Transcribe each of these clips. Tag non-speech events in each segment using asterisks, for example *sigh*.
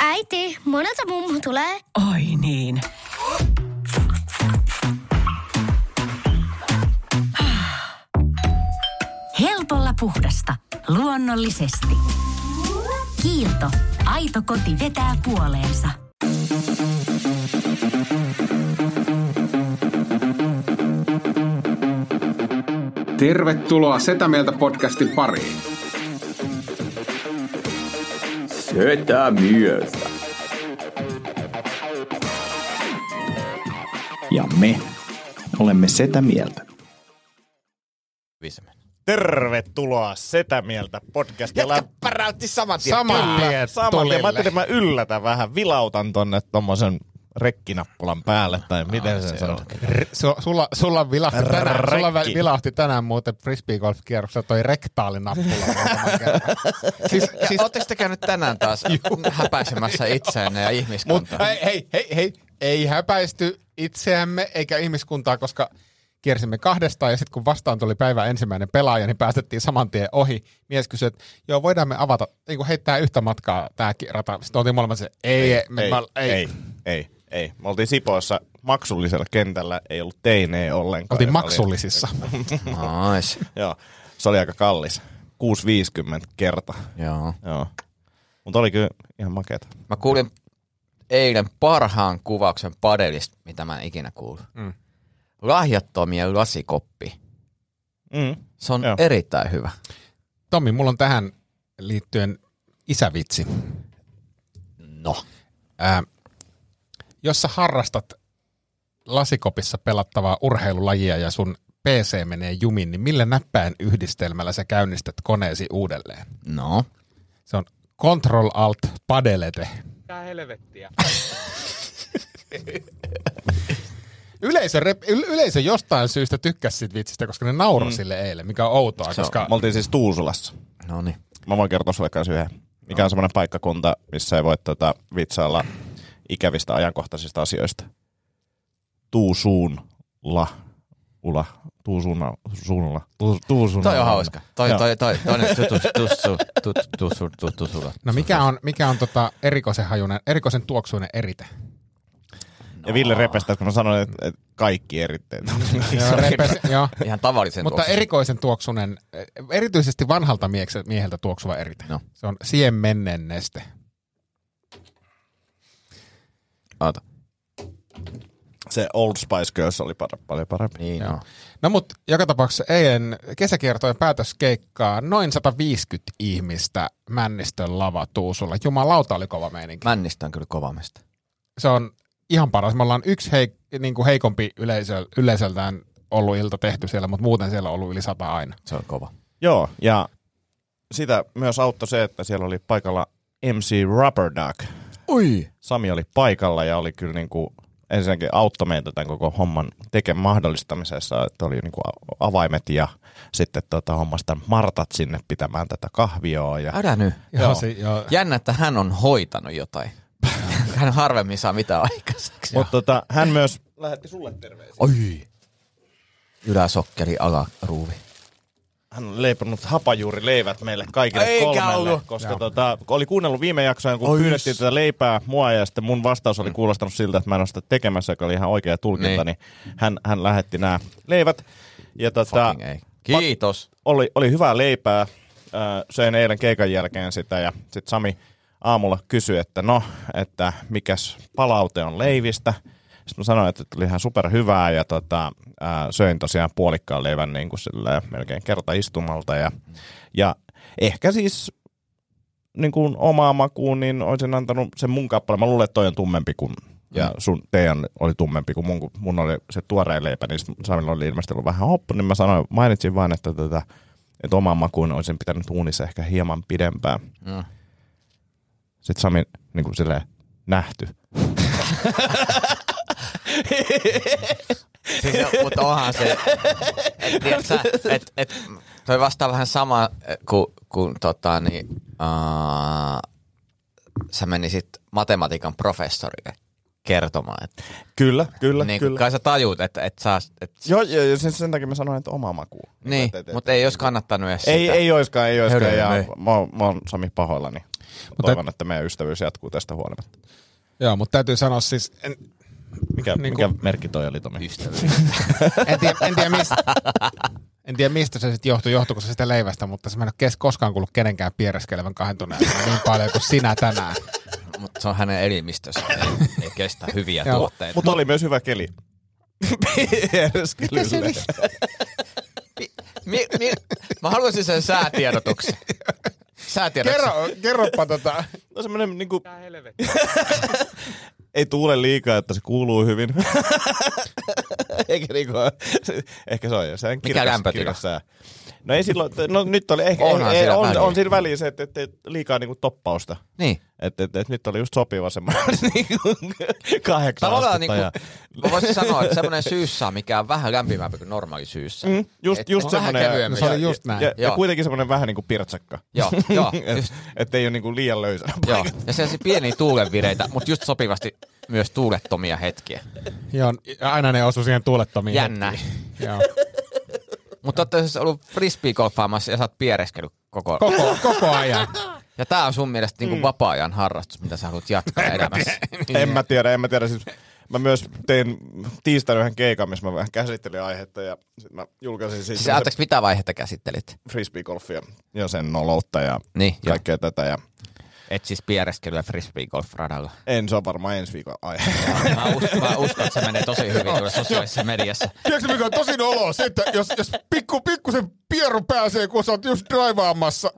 Äiti, monelta mummu tulee? Oi niin. Helpolla puhdasta. Luonnollisesti. Kiilto. Aito koti vetää puoleensa. Tervetuloa Setä Mieltä podcastin pariin. Setä mieltä. Ja me olemme setä mieltä. Tervetuloa Setä Mieltä podcastilla. Jätkä päräytti saman tien. Saman tien Saman tien. Mä ajattelin, että mä yllätän vähän. Vilautan tonne tommosen rekkinappulan päälle, tai miten sen sanoo. R- su- sulla, sulla, vilahti tänään, sulla vilahti tänään muuten frisbee golf kierroksella toi rektaalinappula. *laughs* Siis, siis... Oletteko te käynyt tänään taas häpäisemässä itseänne ja Mut ihmiskuntaa? hei, hei, hei, hei, ei häpäisty itseämme eikä ihmiskuntaa, koska kiersimme kahdestaan ja sitten kun vastaan tuli päivän ensimmäinen pelaaja, niin päästettiin saman tien ohi. Mies kysyi, että joo, voidaan me avata, niin kuin heittää yhtä matkaa tämä rata. Sitten oltiin molemmat se, ei, ei, me, ei, mä, ei, ei, ei, ei. Me oltiin Sipoossa maksullisella kentällä, ei ollut teinejä ollenkaan. Oltiin joka oli- maksullisissa. *laughs* Nice. Joo, se oli aika kallis. 6,50 kerta. Joo. Joo. Mutta oli kyllä ihan makeeta. Mä kuulin eilen parhaan kuvauksen padelista, mitä mä en ikinä kuullut. Mm. Lahjattomia lasikoppi. Mm. Se on Joo. erittäin hyvä. Tommi, mulla on tähän liittyen isävitsi. No. Ää, jos sä harrastat lasikopissa pelattavaa urheilulajia ja sun PC menee jumiin, niin millä näppäin yhdistelmällä sä käynnistät koneesi uudelleen? No. Se on Control Alt Padelete. *laughs* Yleisö, rep, yl- yleisö jostain syystä tykkäsi siitä vitsistä, koska ne nauroi mm. sille eilen, mikä on outoa, Se on- koska Me oltiin siis Tuusulassa. No niin. Mä voin kertoa sulle kanssa yhden. Mikä on semmoinen paikkakunta, missä ei voi tota, vitsailla ikävistä ajankohtaisista asioista. Tuusuunla. Ula. Tuusuuna. Suunnalla. Tu, tuusuuna. Toi on hauska. Toi, Joo. toi, toi, toi, toi, tussu. No mikä on, mikä on tota erikoisen hajunen, erikoisen tuoksuinen erite? Ja Ville repestä, kun mä sanoin, että, että kaikki eritteet. Joo, repes, joo. Ihan tavallisen Mutta tuoksuinen. erikoisen tuoksunen, erityisesti vanhalta mieheltä tuoksuva erite. No. Se on siemmennen neste. Oota. Se Old Spice Girls oli par- paljon parempi. Niin Joo. No mutta joka tapauksessa eilen kesäkiertojen päätöskeikkaa noin 150 ihmistä Männistön lava Tuusulla. Jumalauta oli kova meininki. Männistä on kyllä kovamesta. Se on ihan paras. Me ollaan yksi heik- niin kuin heikompi yleisö, yleisöltään ollut ilta tehty siellä, mutta muuten siellä on ollut yli sata aina. Se on kova. Joo, ja sitä myös auttoi se, että siellä oli paikalla MC Rubber Duck. Ui! Sami oli paikalla ja oli kyllä niin kuin, ensinnäkin auttoi meitä tämän koko homman teken mahdollistamisessa, että oli niin kuin avaimet ja sitten tota, hommasi tämän Martat sinne pitämään tätä kahvioa. Ja, Älä nyt. Joo. Se, joo. Jännä, että hän on hoitanut jotain. *laughs* hän harvemmin saa mitään aikaiseksi. mutta tota, hän myös lähetti sulle terveisiä. Oi! Yläsokkeli, alaruuvi. Hän on leiponut hapajuurileivät meille kaikille Eikä kolmelle, ollut. koska tota, oli kuunnellut viime jaksoja, kun Oi pyydettiin tätä leipää mua ja sitten mun vastaus oli kuulostanut siltä, että mä en ole sitä tekemässä, joka oli ihan oikea tulkinta, niin, Niin. hän, hän lähetti nämä leivät. Ja tota. Kiitos. oli, oli hyvää leipää, söin eilen keikan jälkeen sitä ja sitten Sami aamulla kysyi, että no, että mikäs palaute on leivistä. Sitten mä sanoin, että oli ihan super hyvää ja tota, ää, söin tosiaan puolikkaan leivän niin kuin silleen, melkein kerta istumalta. Ja, ja ehkä siis niin kuin omaa makuun, niin olisin antanut sen mun kappaleen. Mä luulen, että toi on tummempi kuin, ja sun teidän oli tummempi kuin mun, kun mun oli se tuoreen leipä, niin Samilla oli ilmeisesti ollut vähän hoppu, niin mä sanoin, mainitsin vain, että, tätä, että omaan makuun olisin pitänyt uunissa ehkä hieman pidempään. Mm. Sitten Sami niin kuin silleen, nähty. *laughs* Siis, jo- mutta onhan se, et, tiedätkö, et, et, toi vastaa vähän sama kuin, kuin tota, niin, uh, sä menisit matematiikan professorille kertomaan. Että, Kyllä, kyllä, niin, kyllä. Kai sä tajuut, että, että saa... Että, Joo, joo, joo sen, sen takia mä sanoin, että oma maku. niin, Et- et- et- mutta ei olisi kannattanut edes Ei, sitä. ei oiskaan, ei oiskaan. Hörö, Ja ei. mä, oon- mä oon Sami pahoillani. Mutta toivon, että meidän ystävyys jatkuu tästä huolimatta. Joo, mutta täytyy sanoa siis, en, Mikä, Niin mikä merkki toi oli, Tomi? *laughs* en, tiedä, en, tiedä mistä, en tiedä mistä se sitten johtuu, johtuuko se sitä leivästä, mutta se mä en ole koskaan kuullut kenenkään piereskelevän kahden tunnin aikana niin paljon kuin sinä tänään. Mutta se on hänen elimistössä. ei, ei kestä hyviä tuotteita. Mutta oli myös hyvä keli. Piereskelylle. Mi, mi, mä haluaisin sen säätiedotuksen. Säätiedotuksen. Kerro, kerropa tota. No semmonen niinku... *laughs* ei tuule liikaa, että se kuuluu hyvin. *laughs* Eikä niinku... Ehkä se on jo. Se on kirkas, kirkas sää. No ei silloin, no nyt oli ehkä, Onhan ei, on, väliä. on siinä väliä se, että, että liikaa niinku toppausta. Niin. Et, et, et nyt oli just sopiva semmoinen *laughs* niinku kahdeksan Tavallaan niinku, ja, mä voisin sanoa, että semmoinen syyssä, mikä on vähän lämpimämpi kuin normaali syyssä. mm, just, Et- just semmoinen. kevyemmin. Se oli just näin. Ja, ja, ja kuitenkin semmoinen vähän niinku pirtsakka. Joo, *laughs* joo, et, just. et ei ole niinku liian löysä. Joo, ja sellaisia pieniä tuulenvireitä, mutta just sopivasti myös tuulettomia hetkiä. Joo, aina ne osu siihen tuulettomiin. Jännä. Joo. *laughs* Mutta olette siis ollut frisbee-golfaamassa ja sä oot piereskellyt koko... Koko, koko ajan. *laughs* Ja tää on sun mielestä niinku vapaa-ajan harrastus, mitä sä haluat jatkaa elämässä. En mä tiedä, en mä tiedä. Siis mä myös tein tiistaina yhden keikan, missä mä vähän käsittelin aihetta ja sitten mä julkaisin siitä Siis anteeksi, mitä vaihetta käsittelit? frisbee-golfia ja sen noloutta ja Niin, kaikkea tätä. Ja Et siis piereskelyä frisbee-golf-radalla. en, se on varmaan ensi viikon aihe. Mä, uskon, mä uskon, että se menee tosi hyvin tuolla sosiaalisessa mediassa. Tiedätkö mikä on tosi noloa? Se, että jos, jos pikku, pikkusen pieru pääsee, kun sä oot just draivaamassa.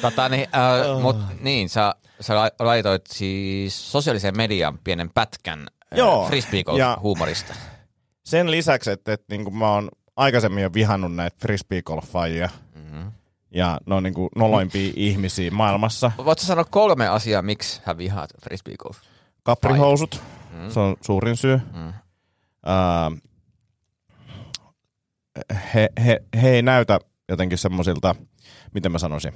Tota, niin, äh, mut, niin, sä, sä la- laitoit siis sosiaaliseen mediaan pienen pätkän Joo, äh, frisbee-golf-huumorista. Sen lisäksi, että, että niin mä oon aikaisemmin jo vihannut näitä frisbee-golfaajia mm-hmm. Ja ne on niin noloimpia *laughs* ihmisiä maailmassa. Voitko sanoa kolme asiaa, miksi hän vihaat frisbee-golf? Kaprihousut, mm. se on suurin syy. Mm. Ää, he, he, he ei näytä jotenkin semmoisilta, miten mä sanoisin,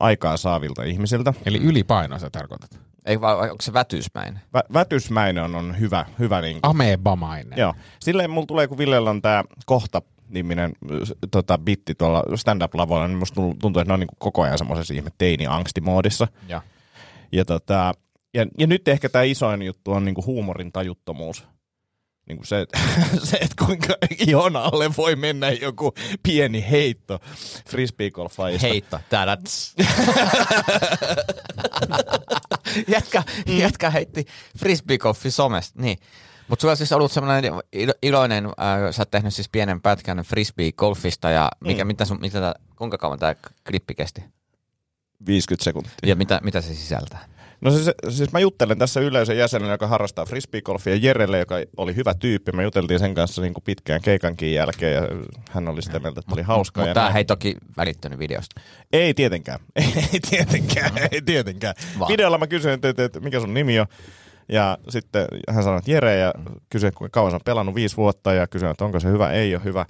aikaa saavilta ihmisiltä. Eli ylipaino sä tarkoitat. Ei vai onko se vätysmäinen? Vä, vätysmäinen on, on hyvä, hyvä niin kuin, Amebamainen. Joo. Silleen mulla tulee, kun Villellä on tää kohta niminen tota, bitti tuolla stand-up-lavoilla, niin musta tuntuu, että ne on niin koko ajan semmoisessa ihme teini-angstimoodissa. Joo. Ja, tota, ja, ja nyt ehkä tämä isoin juttu on niinku huumorin tajuttomuus. Niinku se, *laughs* se, että kuinka ihon alle voi mennä joku pieni heitto frisbeegolfaajista. Heitto. Tss. jätkä, jätkä heitti frisbeegolfi somesta. Niin. Mutta sulla on siis ollut semmoinen ilo- iloinen, äh, sä oot tehnyt siis pienen pätkän frisbee-golfista ja mikä, mm. mitä sun, mitä, tää- kuinka kauan tämä klippi kesti? 50 sekuntia. Ja mitä, mitä se sisältää? No siis, siis mä juttelen tässä yleisön jäsenellä, joka harrastaa frisbeegolfia, Jerelle, joka oli hyvä tyyppi. Me juteltiin sen kanssa niin kuin pitkään keikankin jälkeen ja hän oli sitä mieltä, että oli hauskaa. Mutta ja tämä ei toki välittynyt videosta. Ei tietenkään. *laughs* Ei tietenkään. Ei tietenkään. Vaan. Videolla mä kysyin, että, että mikä sun nimi on. Ja sitten hän sanoi, että Jere, ja kysyin, kuinka kauan sä on pelannut, viisi vuotta, ja kysyin, että onko se hyvä, ei ole hyvä.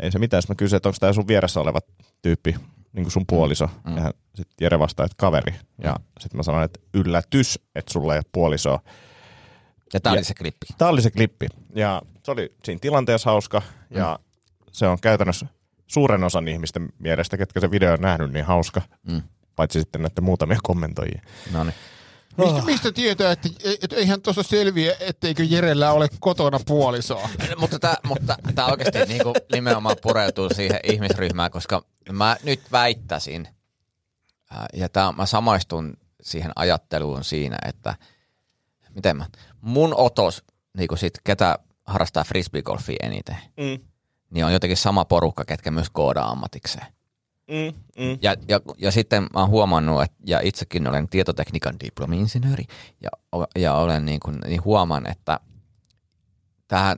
Ei se mitään. Sitten mä kysyin, että onko tämä sun vieressä oleva tyyppi, niin kuin sun puoliso. Mm. Ja sitten Jere vastaa, että kaveri. Ja sitten mä sanoin, että yllätys, että sulla ei ole puolisoa. Ja tämä oli se klippi. Tämä oli se klippi. Ja se oli siinä tilanteessa hauska. Ja se on käytännössä suuren osan ihmisten mielestä, ketkä se video on nähnyt, niin hauska. Mm. Paitsi sitten näiden muutamia kommentoijia. No niin. Mistä, mistä tietää, että, että eihän tuossa selviä, etteikö Jerellä ole kotona puolisoa? mutta tämä mutta tää oikeasti niinku nimenomaan pureutuu siihen ihmisryhmään, koska mä nyt väittäisin, ää, ja tää, mä samaistun siihen ajatteluun siinä, että miten mä, mun otos, niinku sit, ketä harrastaa frisbeegolfia eniten, Mm. niin on jotenkin sama porukka, ketkä myös koodaa ammatikseen. Mm, mm. Ja, ja, ja sitten mä oon huomannut, että, ja itsekin olen tietotekniikan diplomi-insinööri, ja, ja olen niin, kuin, niin huomaan, että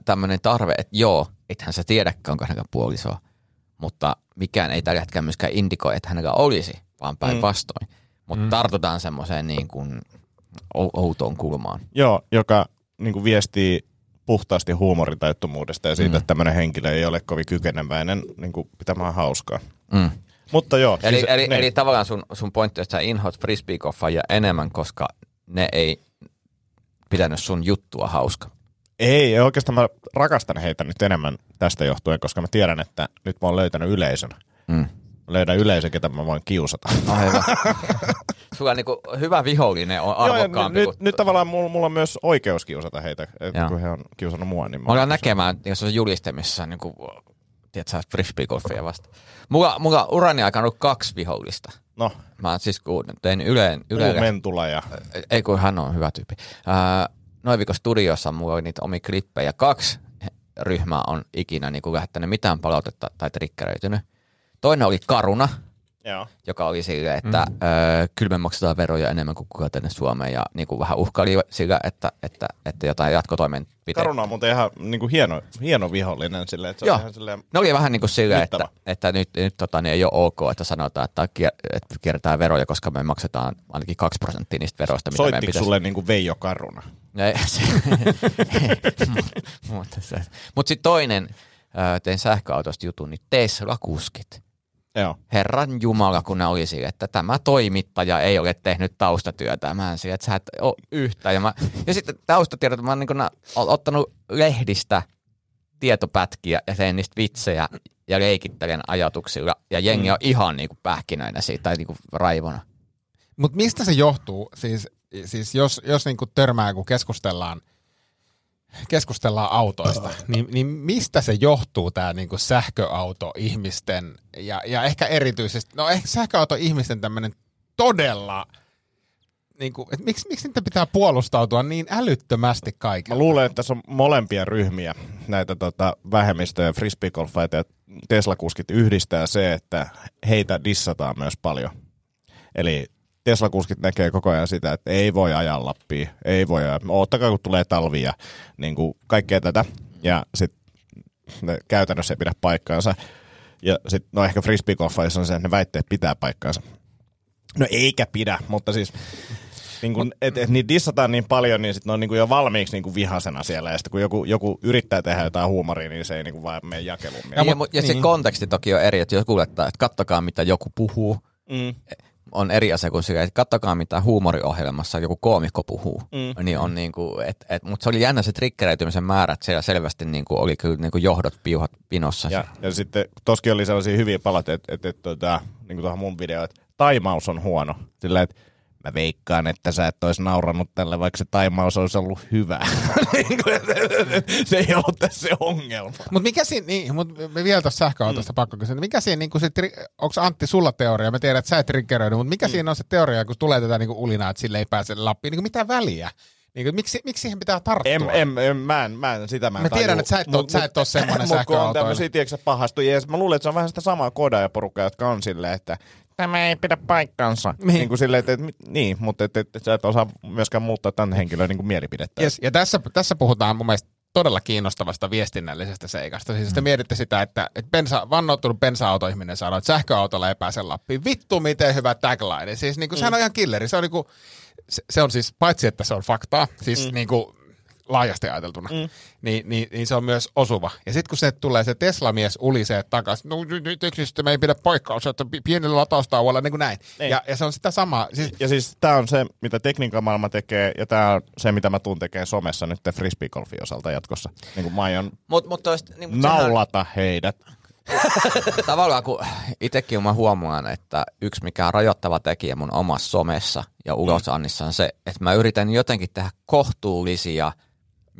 tämmöinen tarve, että joo, ethän sä tiedäkään, onko hänellä puolisoa, mutta mikään ei tällä hetkellä myöskään indikoi, että hänellä olisi, vaan päinvastoin. Mutta mm. tartutaan semmoiseen niin kuin ou- outoon kulmaan. Joo, joka niin kuin viestii puhtaasti huumorintajuttomuudesta ja siitä, mm. että tämmöinen henkilö ei ole kovin kykeneväinen niin kuin pitämään hauskaa. Mm. Mutta joo. Eli, siis, eli, ne- eli tavallaan sun, sun pointti on, että sä inhoat frisbeegolfia enemmän, koska ne ei, pitänyt sun juttua hauska? Ei, oikeastaan mä rakastan heitä nyt enemmän tästä johtuen, koska mä tiedän, että nyt mä oon löytänyt yleisön. Mm. Mä löydän yleisön, ketä mä voin kiusata. Aivan. *laughs* Sulla on niinku hyvä vihollinen on Joo, ja arvokkaampi nyt, kuin... nyt tavallaan mulla, mulla on myös oikeus kiusata heitä, et Joo. kun he on kiusannut mua. Niin Mä olen näkemään, jos on juliste, missä on niinku, tiedätkö, frisbeegolfia vasta. Mulla, mulla on urani aikana ollut kaksi vihollista. No, Mä siis kun tein Yleen, Yle. Mentula ja... ei kun hän on hyvä tyyppi. Ää, Noiviko Studiossa mulla oli niitä omia klippejä. Kaksi ryhmää on ikinä niin kuin lähettänyt mitään palautetta tai trikkeröitynyt. Toinen oli Karuna, Joo. joka oli silleen, että mm. öö, kyllä me maksetaan veroja enemmän kuin kukaan tänne Suomeen ja niin kuin vähän uhkaili sillä, että, että, että jotain jatkotoimenpiteitä. Karuna on muuten ihan niin kuin hieno, hieno vihollinen silleen, että se Joo. on ihan silleen... Ne oli vähän niin kuin silleen, että, että nyt, nyt tota, niin ei ole ok, että sanotaan, että, kier- että kierretään veroja, koska me maksetaan ainakin 2 prosenttia niistä veroista, mitä meidän Soittiko pitäisi. sulle niin kuin Veijo Karuna? Mutta se, mut sitten toinen, tein sähköautosta jutun, niin Tesla-kuskit. Joo. Herran Jumala, kun ne oli sille, että tämä toimittaja ei ole tehnyt taustatyötä. Mä en sille, että sä et ole yhtään. Ja, mä, ja sitten taustatiedot, mä oon niin ottanut lehdistä tietopätkiä ja tein niistä vitsejä ja leikittelen ajatuksilla. Ja jengi Mm. on ihan niin kuin pähkinöinä siitä tai niin kuin raivona. Mutta mistä se johtuu? Siis, siis jos, jos niinku törmää, kun keskustellaan, keskustellaan autoista, niin, niin mistä se johtuu tämä niinku sähköauto-ihmisten ja, ja ehkä erityisesti, no ehkä sähköauto-ihmisten tämmöinen todella, niinku, et miksi, miksi niitä pitää puolustautua niin älyttömästi Mä kaikille? luulen, että tässä on molempia ryhmiä, näitä tota, vähemmistöjä, frisbeegolfajat ja Tesla-kuskit yhdistää se, että heitä dissataan myös paljon. Eli Tesla-kuskit näkee koko ajan sitä, että ei voi ajaa Lappiin, ei voi ajaa, oottakaa kun tulee talvi ja niin kuin kaikkea tätä. Ja sitten ne käytännössä ei pidä paikkaansa. Ja sitten no ehkä frisbeegolfajissa on se, että ne väitteet pitää paikkaansa. No eikä pidä, mutta siis niin kun, et, et niitä dissataan niin paljon, niin sit ne on niin kuin jo valmiiksi niin kuin vihasena siellä. Ja sitten kun joku, joku yrittää tehdä jotain huumoria, niin se ei niin kuin vaan mene jakeluun. Ja, ja, mut- ja se niin. konteksti toki on eri, että jos kuulettaa, että kattokaa mitä joku puhuu, Mm. On eri asia kuin sillä, että kattokaa mitä huumoriohjelmassa joku koomikko puhuu. Mm. Niin on niinku, et, et, mutta se oli jännä se triggeröitymisen määrä, että siellä selvästi niinku oli kyllä niinku johdot piuhat pinossa. Ja, ja sitten toskin oli sellaisia hyviä palautteita, että, että, että, että niin kuin tuohon mun videoon, että taimaus on huono. Sillä että mä veikkaan, että sä et olisi naurannut tälle, vaikka se taimaus olisi ollut hyvä. *laughs* Niin se ei ollut tässä se ongelma. Mutta mikä siinä, niin, mut me vielä tuossa sähköautosta mm. pakko kysyä, niin mikä siinä, niin se, tri- onko Antti sulla teoria, mä tiedän, että sä et triggeröidy, mutta mikä mm. siinä on se teoria, kun tulee tätä niin ulinaa, että sille ei pääse Lappiin, niin mitä väliä? Niin kuin, miksi, miksi siihen pitää tarttua? En, en, en, mä, en, mä en, sitä mä en Mä tajua. tiedän, että sä et oo- sä et oo semmonen Mut kun on sähköautoilija. tämmöisiä, tiedätkö sä, pahastujia. Sit Mä luulen, että se on vähän sitä samaa kodaa ja porukkaa, jotka on silleen, että tämä ei pidä paikkansa. Niin. Niin, kuin silleen, että, että, niin, mutta että, että, että sä et osaa myöskään muuttaa tämän henkilön niin kuin mielipidettä. Yes, ja tässä, tässä puhutaan mun mielestä todella kiinnostavasta viestinnällisestä seikasta. Siis te mietitte sitä, että, että bensa, vannoutunut bensa-autoihminen sanoo, että sähköautolla ei pääse Lappiin. Vittu, miten hyvä tagline. Siis niin kuin, sehän on ihan killeri. Se on, niin kuin, se, se on siis, paitsi että se on faktaa, siis mm. niin kuin, laajasti ajateltuna, mm. niin, niin, niin, se on myös osuva. Ja sitten kun se tulee se Tesla-mies ulisee takaisin, no nyt teknisesti me ei pidä paikkaa, että pi- pienellä lataustauolla, niin kuin näin. Niin. Ja, ja, se on sitä samaa. Siis, Ja siis tämä on se, mitä tekniikan maailma tekee, ja tämä on se, mitä mä tuun tekemään somessa nyt frisbeegolfin osalta jatkossa. Niin kuin mä aion Mut, mut toist, niin, mut sehän- naulata heidät. *laughs* tavallaan kun itsekin mä huomaan, että yksi mikä on rajoittava tekijä mun omassa somessa ja ulosannissa on se, että mä yritän jotenkin tehdä kohtuullisia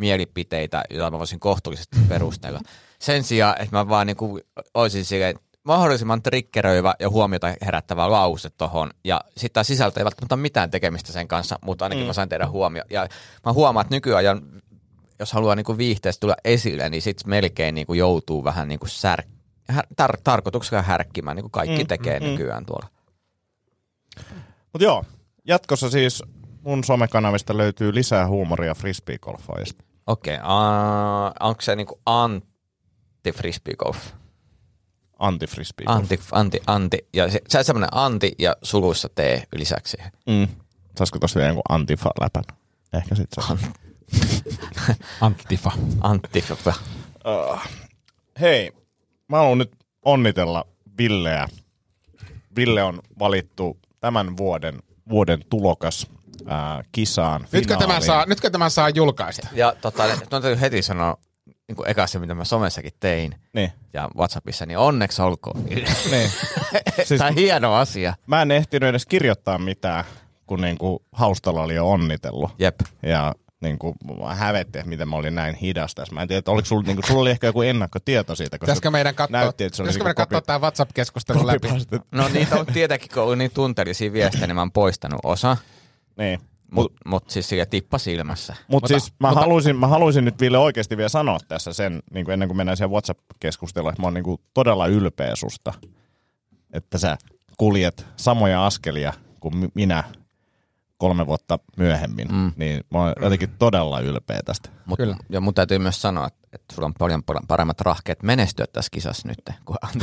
mielipiteitä, joita mä voisin kohtuullisesti *laughs* perustella. Sen sijaan, että mä vaan niinku olisin silleen, mahdollisimman triggeröivä ja huomiota herättävä lause tohon. Ja sitten tämä sisältö ei välttämättä ole mitään tekemistä sen kanssa, mutta ainakin mm. mä sain tehdä huomio. Ja mä huomaan, että nykyajan, jos haluaa niinku viihteestä tulla esille, niin sitten melkein niinku joutuu vähän niinku sär, här, tar, tarkoituksella härkkimään, niin kuin kaikki mm, tekee mm, nykyään tuolla. Mutta joo, jatkossa siis mun somekanavista löytyy lisää huumoria frisbeegolfaajista. Okei, okay, uh, onko se niinku anti frisbee golf? anti frisbeegolf. Anti, anti, anti, ja se, se on semmoinen anti ja suluissa tee lisäksi. Mm. Saisiko vielä jonkun antifa-läpän? Ehkä sit se. *laughs* Antifa. Anti, Uh, hei, mä haluan nyt onnitella Villeä. Ville on valittu tämän vuoden, vuoden tulokas ää, kisaan. Nytkö tämä, saa, nytkö tämä saa julkaista? Ja tota, nyt on täytyy heti sanoa, niin kuin eka se, mitä mä somessakin tein Niin. ja Whatsappissa, niin onneksi olkoon. *laughs* niin. siis, Tämä on hieno asia. Mä en ehtinyt edes kirjoittaa mitään, kun niinku Haustalla oli jo onnitellut. Jep. Ja niinku, mua hävetti, että miten mä olin näin hidas tässä. Mä en tiedä, että oliko sulla, niinku, sulla oli ehkä joku ennakkotieto siitä, koska Pitäisikö meidän katsoa, näytti, että se oli niinku meidän katsoa tämä WhatsApp-keskustelu läpi? No niitä on tietenkin, kun on niin tunteellisia viestejä, niin mä oon poistanut osa. Niin. Mutta mut siis sillä tippa silmässä. Mutta Mutta- siis mä, mutta- halusin, mä halusin nyt Ville oikeasti vielä sanoa tässä sen, niin kuin ennen kuin mennään siihen WhatsApp-keskusteluun, että mä oon niin kuin todella ylpeä susta, että sä kuljet samoja askelia kuin mi- minä kolme vuotta myöhemmin. Mm. Niin mä oon jotenkin todella ylpeä tästä. Mut, Kyllä. Ja mun täytyy myös sanoa, että, että sulla on paljon par- paremmat rahkeet menestyä tässä kisassa nyt. Kuin *laughs*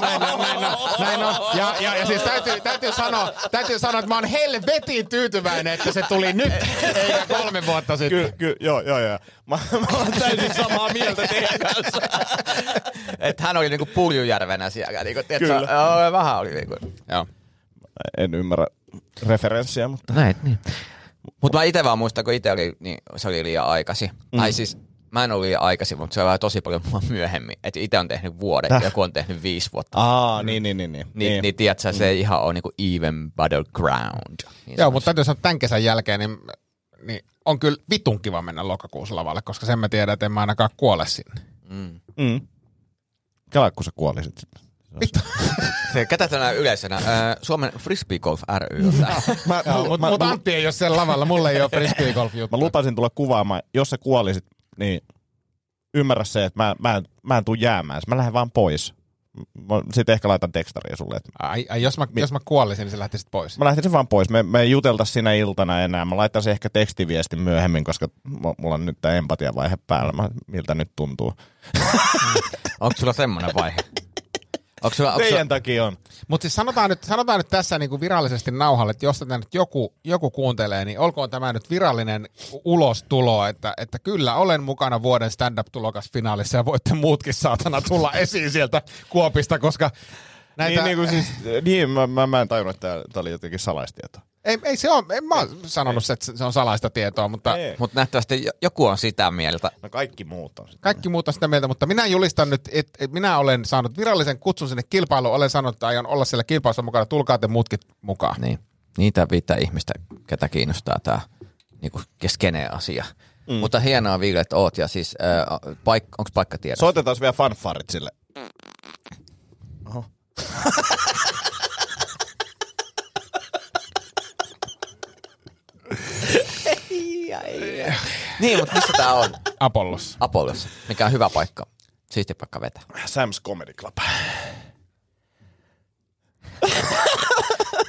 näin on, näin on, näin on. Ja, ja, ja siis täytyy, täytyy, sanoa, täytyy sanoa, että mä oon helvetin tyytyväinen, että se tuli nyt, eikä kolme vuotta sitten. Kyllä, kyllä, joo, joo, joo. Mä, mä oon täysin samaa mieltä teidän kanssa. että hän oli niinku Puljujärvenä siellä. Niinku, tiedätkö, Kyllä. Joo, vähän oli niinku. Joo. En ymmärrä referenssiä, mutta... Näin, niin. Mutta mä itse vaan muistan, kun itse oli, niin se oli liian aikaisin. Mm. Tai siis mä en ollut liian aikaisin, mutta se oli vähän tosi paljon mua myöhemmin. Että itse on tehnyt vuoden, Täh. joku on tehnyt viisi vuotta. Aa, niin, niin, niin. Niin, Niin, niin, niin tiedätkö, se ei ihan ole niinku even battleground. Niin Joo, mutta täytyy sanoa, että tämän kesän jälkeen niin, niin on kyllä vitun kiva mennä lokakuussa lavalle, koska sen mä tiedän, että en mä ainakaan kuole sinne. Mm. Kela, kun sä kuolisit. *laughs* Se, ketä tänään yleisenä? Äh, Suomen Frisbee Golf ry mutta mut Antti ei ole siellä lavalla, mulle ei ole frisbee golf juttu. Mä lupasin tulla kuvaamaan, jos sä kuolisit, niin ymmärrä se, että mä, mä, en, mä en tuu jäämään. Mä lähden vaan pois. Sitten ehkä laitan tekstaria sulle. Että Ai, ai, jos, mä, jos mä kuolisin, niin sä lähtisit pois. mä lähtisin vaan pois. Me, me ei jutelta sinä iltana enää. Mä laittaisin ehkä tekstiviestin myöhemmin, koska mu- mulla on nyt tämä empatiavaihe päällä. Mä, miltä nyt tuntuu. *laughs* Onko sulla semmoinen vaihe? Onko sulla, onko Teidän takia on. Mutta siis sanotaan nyt, sanotaan nyt tässä niinku virallisesti nauhalle, että jos tätä nyt joku, joku kuuntelee, niin olkoon tämä nyt virallinen ulostulo, että, että kyllä olen mukana vuoden stand-up-tulokasfinaalissa ja voitte muutkin saatana tulla *laughs* esiin sieltä Kuopista, koska näitä... Niin, niin, kuin siis, niin mä, mä, mä en tajunnut, että tämä oli jotenkin salaistieto. Ei, ei, se on, en mä ole sanonut, että se on salaista tietoa, mutta Ei. Mutta nähtävästi jo- joku on sitä mieltä. No kaikki muut on. sitä. kaikki muut on sitä mieltä, mutta minä julistan nyt, että et minä olen saanut virallisen kutsun sinne kilpailuun, olen sanonut, että aion olla siellä kilpailussa mukana, tulkaa te muutkin mukaan. Niin. Niitä viittä ihmistä, ketä kiinnostaa tämä niinku keskeneen asia. Mm. Mutta hienoa Ville, että oot. Ja siis, äh, paik- onko paikka tiedossa? Soitetaan vielä fanfarit sille. Oho. *laughs* niin, mutta missä tää on? Apollossa. Apollossa, mikä on hyvä paikka. Siisti paikka vetää. Sam's Comedy Club.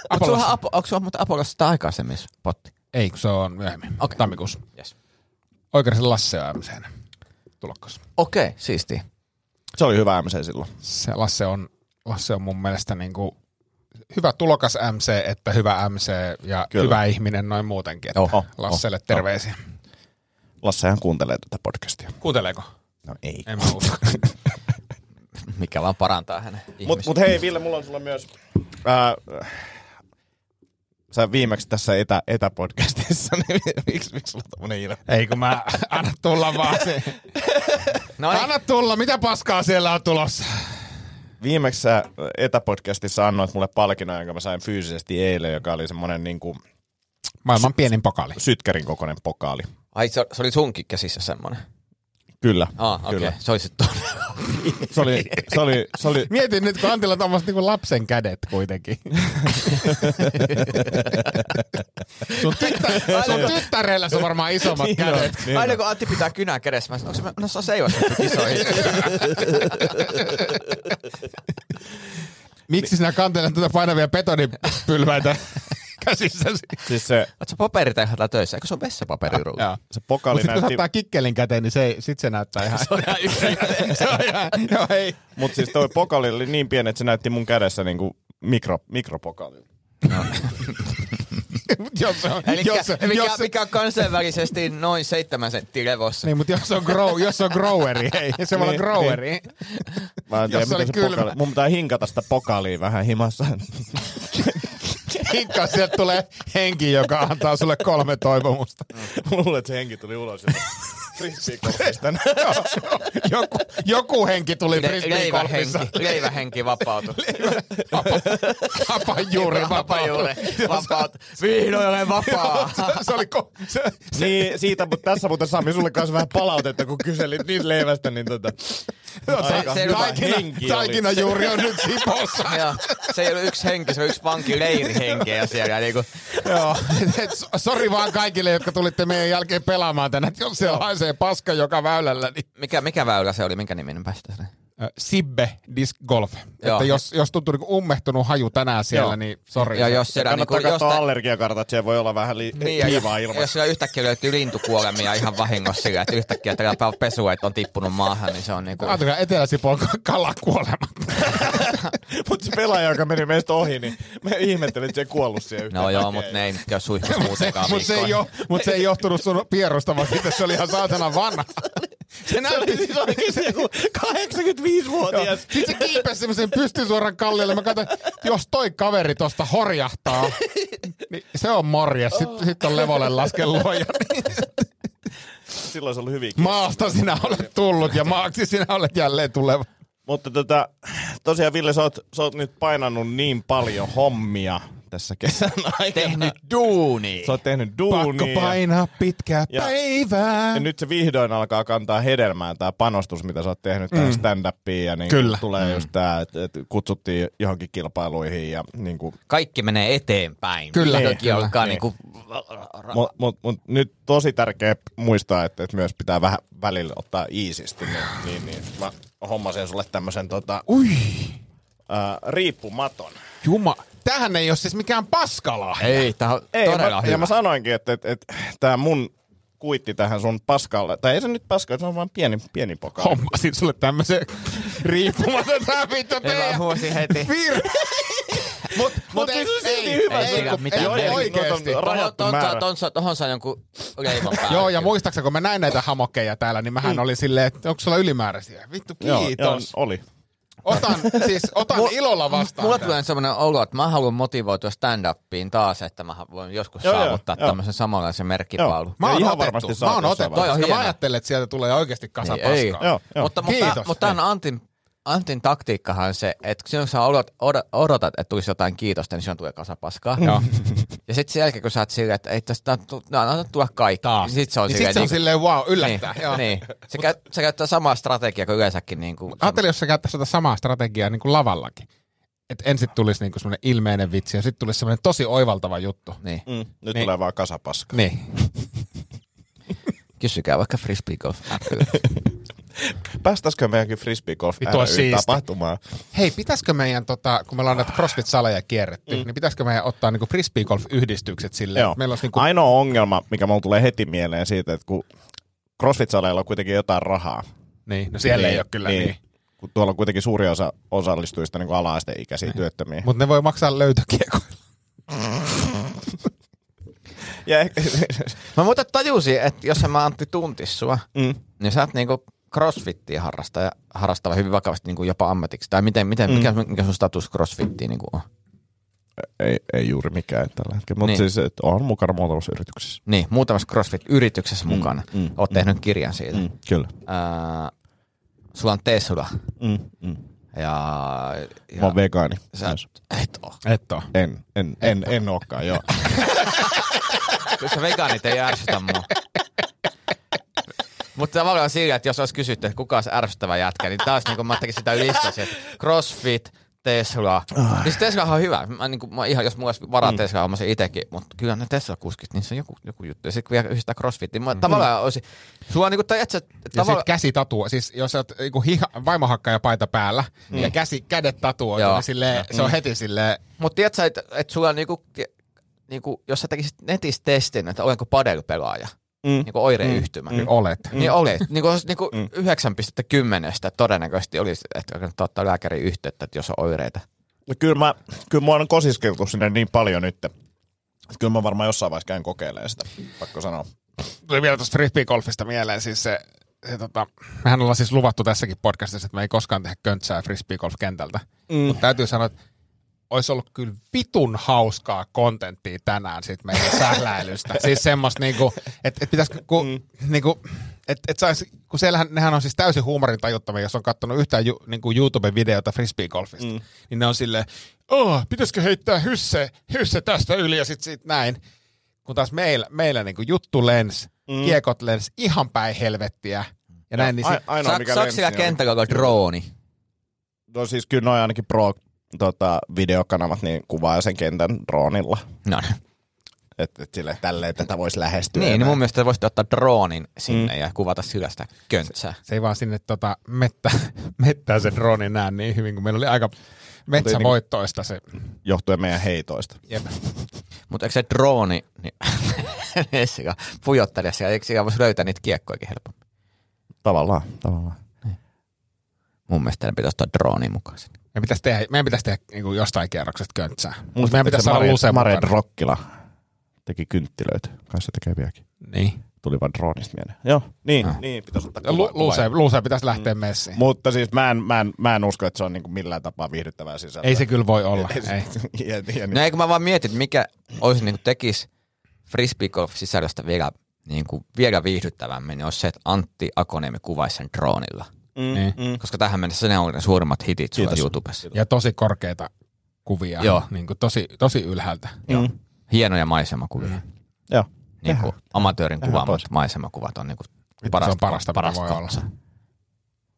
Onko sulla, Apo- onko sulla muuten Apollossa sitä aikaisemmin potti? Ei, kun se on myöhemmin, okay. tammikuussa. Yes. Oikeudessa Lasse on MCnä tulokkos. Okei, okay, siisti. Se oli hyvä MC silloin. Se Lasse on, Lasse on mun mielestä niin kuin hyvä tulokas MC, että hyvä MC ja Kyllä. Hyvä ihminen noin muutenkin. Että Oho, Lasselle oho. terveisiä. Lassehan kuuntelee tätä podcastia. Kuunteleeko? No ei. En mä usko. *laughs* Mikä vaan parantaa hänen Mutta mut hei Ville, mulla on sulla myös... Ää, sä viimeksi tässä etä, etäpodcastissa, *laughs* niin miksi, miksi sulla on tommonen ilme? Ei kun mä anna tulla vaan se. *laughs* No niin. Anna tulla, mitä paskaa siellä on tulossa? Viimeksi sä etäpodcastissa annoit mulle palkinnon, jonka mä sain fyysisesti eilen, joka oli semmonen niinku Maailman pienin pokaali. sytkärin kokoinen pokaali. Ai se, se oli sunkin käsissä semmonen. Kyllä, Ah, okei. kyllä. Okay. Se olisi todella. *laughs* Se oli, se oli, se oli, Mietin nyt, kun Antilla on tommoset niinku lapsen kädet kuitenkin. sun, tyttä, sun tyttärellä se on varmaan isommat Niin on. kädet. Niin Aina on. kun Antti pitää kynää kädessä, mä sanoin, onko se menossa seivassa kisoihin? Miksi sinä kantelet tuota painavia betonipylväitä käsissäsi? siis se, Oletko paperitehtaalla töissä? Eikö se ole vessapaperiruutu? Joo. se pokaali Mutta sitten kun näytti, ottaa kikkelin käteen, niin se, ei- sit se näyttää ihan... Se on ihan yksinkertainen. *laughs* se on ihan, joo ei. mutta siis toi pokaali oli niin pieni, että se näytti mun kädessä niinku mikro, mikropokaalilta. *laughs* jos se on, Eli jos, mikä, jos, mikä on kansainvälisesti noin seitsemän senttiä levossa. niin, mutta jos se on, grow, jos on groweri, ei, se voi olla Niin, groweri. Mä en tiedä, Jos se oli se kylmä. pokaali. Mun pitää hinkata sitä pokaalia vähän himassa. *laughs* *laughs* hinkkaa, sieltä tulee henki, joka antaa sulle kolme toivomusta. Luulen, että se henki tuli ulos. *laughs* Frisbeegolfista. *laughs* Joku, joku henki tuli Le- frisbeegolfissa. leivähenki, leivähenki vapautui. Hapanjuuri Vapajuuri vapautui. vapaut. Vihdoin olen vapaa. Se oli ko- se, niin, siitä, mutta tässä muuten Sami, sulle kanssa vähän palautetta, kun kyselit niistä leivästä, niin tota, aika se- hyvä taikina, henki oli. taikinajuuri on nyt sipossa. Joo, se ei ollut yksi henki, se oli yksi vanki leirihenkeä siellä. Niinku, Joo, et s- sori vaan kaikille, jotka tulitte meidän jälkeen pelaamaan tänne, jos haisee paska joka väylällä, niin mikä, mikä väylä se oli, minkä niminen päästä Sibbe Disc Golf. Joo. Että jos, jos tuntuu niin ummehtunut haju tänään siellä, Joo. niin sori. Ja jos siellä kannattaa niinku, katsoa jostain, allergiakartat, siellä voi olla vähän li- niin, liivaa jos, ilmassa. jos siellä yhtäkkiä löytyy lintukuolemia ihan vahingossa sillä, että yhtäkkiä tällä pesueet on tippunut maahan, niin se on niinku... Ajatelkaa Etelä-Sipon kalakuolema. *laughs* Mutta se pelaaja, joka meni meistä ohi, niin me ihmettelin, että se ei kuollut yhtään. No joo, mutta ne ei käy suihkus *laughs* muutenkaan Mutta se, ei viikkoon. jo, mut se ei johtunut sun pierusta, vaan siitä se oli ihan saatana vanha. *laughs* Se näytti, siis oikeesti joku 85-vuotias. Sitten se kiipesi semmoisen pystysuoran kalliolle. Mä katsoin, että jos toi kaveri tosta horjahtaa, niin se on morjes. Sitten sit on levolle laskeluoja. Silloin se oli hyvin. Maasta sinä olet tullut ja maaksi sinä olet jälleen tuleva. Mutta tota, tosiaan Ville, sä oot, sä oot nyt painanut niin paljon hommia tässä kesän *laughs* aikana. Tehnyt duuni. Sä oot tehnyt duunia. Pakko painaa pitkää Ja- päivää. Ja nyt se vihdoin alkaa kantaa hedelmää, tämä panostus, mitä sä oot tehnyt tähän stand-upiin. Ja niin Kyllä. tulee mm. just tää, että et kutsuttiin johonkin kilpailuihin ja niin kuin, Kaikki menee eteenpäin. Kyllä. Niin, alkaa niin. niinku... Mut, mut, mut nyt tosi tärkeä muistaa, että, että myös pitää vähän välillä ottaa iisisti. Niin, niin, niin. Mä hommasin sulle tämmöisen tota, Ui, ää, riippumaton. juma. Tämähän ei ole siis mikään paskala. Ei, tää on Ei, todella mä, hyvä. ja mä sanoinkin, että, että, että tämä mun kuitti tähän sun paskalle, tai ei se nyt paska, se on vaan pieni, pieni poka. Hommasin sulle tämmöisen riippumaton tää vittu Ei, mä teidän huomasin heti. vir... Mut, mut siis ei, on silti ei, hyvä. ei, Ei kun- mitään ei, merkitystä. oikeesti. Tohon saa- jonkun leivon päälle. Joo, ja muistaakseni, kun mä näin näitä hamokkeja täällä, niin mähän oli silleen, että onko sulla ylimääräisiä? Vittu, Joo, joo, kiitos. oli. Otan, siis otan Mul- ilolla vastaan. Mulla tulee semmoinen olo, että mä haluan motivoitua stand-upiin taas, että mä voin joskus Joo, joo, saavuttaa joo. tämmöisen samanlaisen merkkipaalun. Mä oon ihan otettu, varmasti mä oon otettu, koska Toi on mä hieno. ajattelin, että sieltä tulee oikeasti kasa Niin, paskaa. Joo, joo. Mutta, mutta, Kiitos, mutta tämän Antin, Antin taktiikkahan se, että silloin kun sä odot, odot, odotat, että tulisi jotain kiitosta, niin silloin tulee kasapaskaa. Joo. *laughs* Ja sitten sen jälkeen, kun sä oot silleen, että ei tästä no, anna tulla kaikki. Taas. Niin sit se on niin silleen, sit se on niin, silleen wow, yllättää. niin, Joo. niin. Se, käy, se käyttää samaa strategiaa kuin yleensäkin. Niin kuin, Ajattelin, jos sä käyttäisi sitä samaa strategiaa niin kuin lavallakin. Että ensin tulisi niin semmoinen ilmeinen vitsi ja sitten tulisi semmoinen tosi oivaltava juttu. niin. Mm, nyt Niin. tulee vaan kasapaska. Niin. *laughs* Kysykää vaikka frisbee golf *laughs* Päästäisikö meidänkin frisbee golf Vittu olisi ry tapahtumaan? Hei, pitäisikö meidän, tota, kun me ollaan näitä CrossFit-saleja kierretty, mm. niin pitäisikö meidän ottaa niinku frisbee golf-yhdistykset silleen, Joo. meillä olisi niinku, Ainoa ongelma, mikä mulla tulee heti mieleen siitä, että kun CrossFit-saleilla on kuitenkin jotain rahaa. niin, no siellä ei ole kyllä niin. niin. Kun tuolla on kuitenkin suuri osa osallistujista niin ala-asteikäisiä työttömiä. Mutta ne voi maksaa löytökiekoilla. Ja ehkä, Mä muuten tajusin, että jos mä Antti tuntis sua, mm. niin sä oot niinku crossfittiä harrastava, harrastava hyvin vakavasti niinku jopa ammatiksi. Tai miten, miten, Mm. mikä, mikä sun status crossfittiin niinku on? ei, ei juuri mikään tällä hetkellä, mutta Niin. niin. siis että on mukana muotoilusyrityksessä. Niin, muutamassa CrossFit-yrityksessä Mm, mukana. mm, Oot mm. tehnyt kirjan siitä. Mm, kyllä. Ää, sulla on Tesla. Mm, mm. Ja, ja Mä oon vegaani. sä myös. et oo. Et oo. En, en, en, en olekaan, joo. *laughs* Kyllä se vegaanit ei ärsytä mua. Mutta tavallaan sillä, että jos olisi kysytty, että kuka olisi ärsyttävä jätkä, niin taas niin mä tekisin sitä listasin, että CrossFit, Tesla. Ah. Siis Tesla on hyvä. Mä, niin kuin, mä ihan, jos mulla olisi varaa mm. Tesla, mä sen itekin. Mutta kyllä ne Tesla-kuskit, niin se on joku, joku juttu. Ja sitten kun vielä yhdistää CrossFit, niin mä, Mm. tavallaan olisi... Sulla on niin kuin, tai et sä, Ja sit tavallaan... käsi tatua, siis jos sä oot niinku hiha- vaimohakkaja paita päällä mm. ja käsi, kädet tatuoitu, Joo. niin silleen, se on heti silleen, Mutta tiedätkö, että et sulla on niinku, niinku, jos sä tekisit netissä testin, että olenko padel-pelaaja, Mm. niinku oireyhtymä, niin olet. Niin oli. Niin kuin, niin kuin 9,10 todennäköisesti olisi, että kannattaa ottaa lääkärin yhteyttä, että jos on oireita. No kyllä, mä, kyllä mua on kosiskeltu sinne niin paljon nyt, että kyllä mä varmaan jossain vaiheessa käyn kokeilemaan sitä, pakko sanoa. Tuli vielä tuosta frisbeegolfista mieleen, siis se, se tota, mehän ollaan siis luvattu tässäkin podcastissa, että me ei koskaan tehdä köntsää frisbeegolf-kentältä. Mm. Mutta täytyy sanoa, että olisi ollut kyllä vitun hauskaa kontenttia tänään sit meidän *laughs* sähläilystä. siis semmoista niinku, että et pitäisikö, ku, mm. niinku, että et sais, kun siellähän, nehän on siis täysin huumorin tajuttavia, jos on katsonut yhtään ju, niinku YouTube-videota frisbeegolfista, mm. niin ne on silleen, oh, pitäisikö heittää hysse, hysse tästä yli ja sitten sit näin. Kun taas meillä, meillä niinku juttu lens, mm. kiekot lens ihan päin helvettiä. Ja näin, niin sit, ainoa, mikä saako sillä kentällä? No siis kyllä noin ainakin pro tota, videokanavat niin kuvaa sen kentän droonilla. No niin. Että et sille tälleen tätä voisi lähestyä. Niin, niin mun mielestä voisitte ottaa droonin sinne mm. ja kuvata sillä sitä köntsää. se ei vaan sinne tota, mettä, *laughs* mettää se droni näe niin hyvin, kun meillä oli aika metsävoittoista se. Johtuen meidän heitoista. Jep. Mutta eikö se drooni, niin *laughs* pujottelija siellä, eikö siellä voisi löytää niitä kiekkoikin helpommin? Tavallaan, tavallaan. Mun mielestä teidän pitäisi ottaa drooni mukaan sinne. Meidän pitäisi tehdä, meidän pitäisi tehdä niin jostain kierroksesta köntsää. Mutta meidän pitäisi saada Mare, Luse Mare mukana. Rokkila teki kynttilöitä. Kai se tekee vieläkin. Niin. Tuli vaan droonista mieleen. Joo, niin, Ah. niin pitäisi ottaa Ja kuva, Lu- Luse, Luse pitäisi lähteä messiin. Mutta siis mä en, mä en, mä en usko, että se on niinku millään tapaa viihdyttävää sisältöä. Ei se kyllä voi olla. Ei se- Ei. *laughs* ja, ja, No eikö mä vaan mietin, mikä olisi niin tekisi frisbeegolf-sisällöstä vielä, niin kuin, vielä viihdyttävämmin, niin olisi se, että Antti Akoniemi kuvaisi sen droonilla. Niin. mm, Koska tähän mennessä ne on ne suurimmat hitit sulla Kiitos. YouTubessa. Ja tosi korkeita kuvia. Joo. Niin kuin tosi, tosi ylhäältä. Joo. Hienoja maisemakuvia. Mm. Joo. Niin kuin amatöörin Tehdään kuvaamat pois. maisemakuvat on niin kuin se parasta, on parasta, parasta voi olla.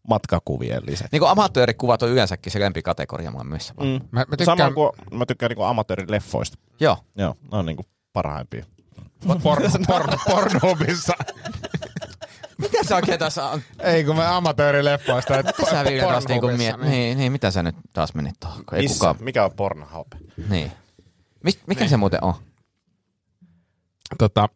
Matkakuvien lisäksi. Niin kuin amatöörikuvat on yleensäkin se lempikategoria mulla missä vaan. Mm. Mä, mä Samoin tykkään kuin mä tykkään niinku amatöörileffoista. Joo. Joo, ne on niinku parhaimpia. porno, porno, Pornhubissa. *laughs* Mitä sä oikein tässä on? Ei kun mä amatöörileffoista. että Mitä sä Ville taas niinku miet... Niin, niin, mitä sä nyt taas menit tuohon? Ei Missä? kukaan... Mikä on Pornhub? Niin. Mist, mikä se muuten on? tota,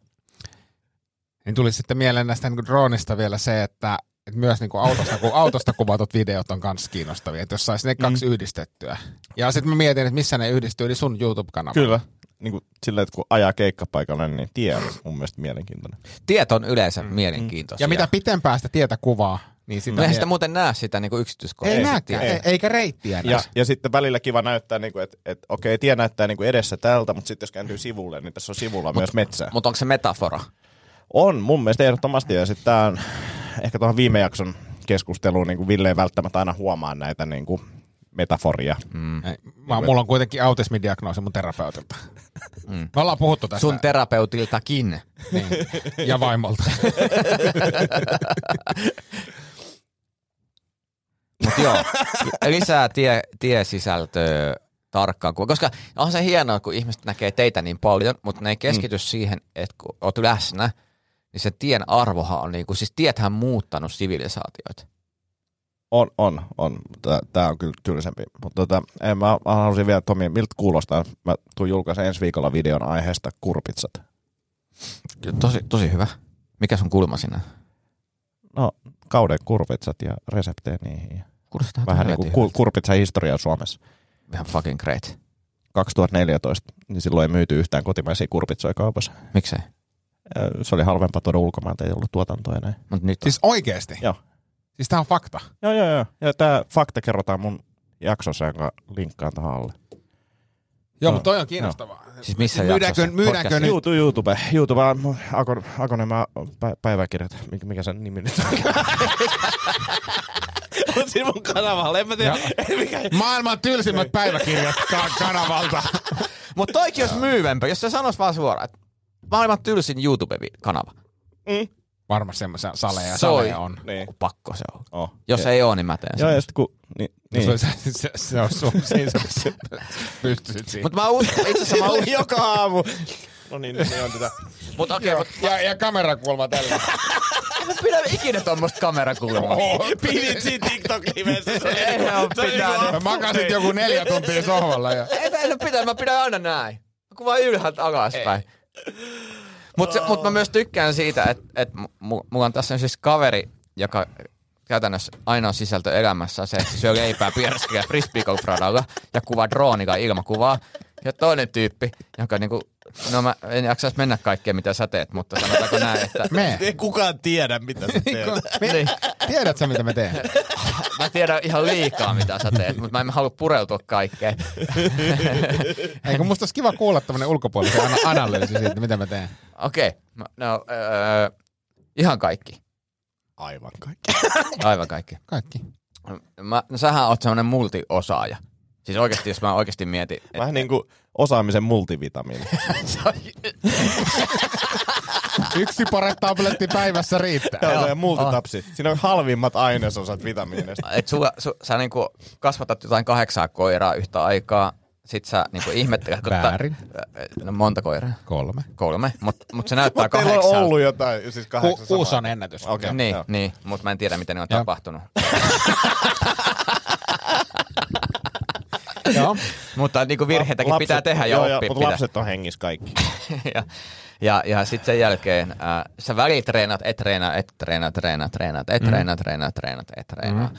niin tuli sitten mieleen näistä niin droonista vielä se, että, että myös niin kuin autosta, kun *laughs* autosta kuvatut videot on myös kiinnostavia, että jos saisi ne kaksi mm. yhdistettyä. Ja sitten mä mietin, että missä ne yhdistyy, niin sun YouTube-kanavalla. Kyllä. Niin kuin sillä, että kun ajaa keikkapaikalle, niin tie on mun mielestä mielenkiintoinen. Tiet on yleensä mm. mielenkiintoisia. Ja mitä pitempää sitä tietä kuvaa, niin sitä... No eihän mie- sitä muuten näe sitä niinku yksityiskohtaa. ei näkään, sit- ei. eikä reittiä näe. Ja, ja sitten välillä kiva näyttää, niin kuin, että, että okei, tie näyttää niin kuin edessä tältä, mutta sitten jos kääntyy sivulle, niin tässä on sivulla myös metsää. Mutta onko se metafora? On mun mielestä ehdottomasti, ja sitten tämä on ehkä tuohon viime jakson keskusteluun, niin kuin Ville ei välttämättä aina huomaa näitä niin kuin metaforia. Mm. Ei, Mä, mulla on kuitenkin autismidiagnoosi mun terapeutilta. *laughs* Mm. Me ollaan puhuttu tästä. Sun terapeutiltakin. niin. Ja vaimolta. *laughs* Mutta joo, lisää tie, tiesisältöä tarkkaan. Koska on se hienoa, kun ihmiset näkee teitä niin paljon, mutta ne ei keskity mm. siihen, että kun oot läsnä, niin se tien arvohan on, niinku, siis tiethän muuttanut sivilisaatioita. On, on, on. Tämä on kyllä tylsempi. Mutta tota, ei, mä, mä haluaisin vielä, Tomi, miltä kuulostaa? Mä tuun julkaisen ensi viikolla videon aiheesta kurpitsat. Tosi, tosi hyvä. Mikä sun kulma sinne? No, kauden kurpitsat ja reseptejä niihin. Kuulostaa Vähän niin kuin ku, kurpitsa historia Suomessa. Ihan fucking great. 2014, niin silloin ei myyty yhtään kotimaisia kurpitsoja kaupassa. Miksei? Se oli halvempaa tuoda ulkomailta, ei ollut tuotantoa enää. Mut nyt siis oikeesti? Joo. Siis tää on fakta. Joo, joo, joo. Ja tämä fakta kerrotaan mun jaksossa, jonka linkkaan tähän alle. Joo, No, mutta toi on kiinnostavaa. Siis missä myydäänkö, jaksossa? myydäänkö nyt? YouTube, YouTube. YouTube on Akon, Akonemaa pä, päiväkirjat. Mikä, sen nimi nyt on? *laughs* on siinä mun kanavalla. En mä tiedä. mikä... Maailman tylsimmät päiväkirjat ka- kanavalta. *laughs* Mutta toikin olisi myyvempä, jos se sanois vaan suoraan, että maailman tylsin YouTube-kanava. Varmasti semmoisia saleja, Soi. saleja on. Niin. Pakko se on. Oh. Jos ja, ei ole, niin mä teen Joo, sen. ja kun... Niin, Niin. Se, se, se, se on sun, siinä sä pystyisit siihen. Mutta mä uskon, itse asiassa mä uskon. joka aamu. No niin, niin on tätä. Mutta okei, mutta ja, ja kamerakulma tällä. *laughs* mä pidän ikinä tuommoista kamerakulmaa. Pidit siinä TikTok-livessä. Se *laughs* oli- Ei oo se niinku- Mä makasit joku neljä tuntia sohvalla. Ja... Ei mä en pitää, mä pidän aina näin. Mä kuvaan ylhäältä alaspäin. Mutta mut mä myös tykkään siitä, että et mu- mulla on tässä siis kaveri, joka käytännössä ainoa sisältö elämässä on se, että se syö leipää pierskiä frisbeegolf-radalla ja kuvaa droonilla ilmakuvaa. Ja toinen tyyppi, joka niinku, no mä en jaksaisi mennä kaikkeen mitä sä teet, mutta sanotaanko näin, että Me. Ei kukaan tiedä, mitä sä teet. Me, Niin. Tiedätkö mitä mä teen? Mä tiedän ihan liikaa, mitä sä teet, mutta mä en halua pureutua kaikkeen. Eikö musta olisi kiva kuulla tämmönen ulkopuolisen ana- analyysi siitä, mitä mä teen? Okei, okay. no öö, ihan kaikki. Aivan kaikki. *laughs* Aivan kaikki. Kaikki. Mä, no sähän oot semmonen multiosaaja. Siis oikeasti, jos mä oikeasti mietin. et- Vähän niin kuin osaamisen multivitamiini. *laughs* *laughs* Yksi tabletti päivässä riittää. Tämä on se multitapsi. Siinä on halvimmat ainesosat vitamiineista. Et sulla, su, sä niinku kasvatat jotain kahdeksaa koiraa yhtä aikaa, sit sä niinku ihmettelet, kun Väärin. Ta, no monta koiraa? Kolme. Kolme, mutta mut se näyttää Mutta teillä on ollut jotain, siis Ku, kahdeksan kuusi samaa. on ennätys. Okei. Niin, joo. niin mutta mä en tiedä, miten ne on Joo. tapahtunut. *laughs* Joo. mutta niinku virheitäkin Lapset- pitää tehdä ja joo, oppia. Mutta pitää. lapset on hengissä kaikki. *laughs* ja, ja, ja sitten sen jälkeen äh, sä välitreenat, et treenaa, et treenaa, treenaa, treenaat, et treenaa, treenaa, treenaat, et treenaa. Äh,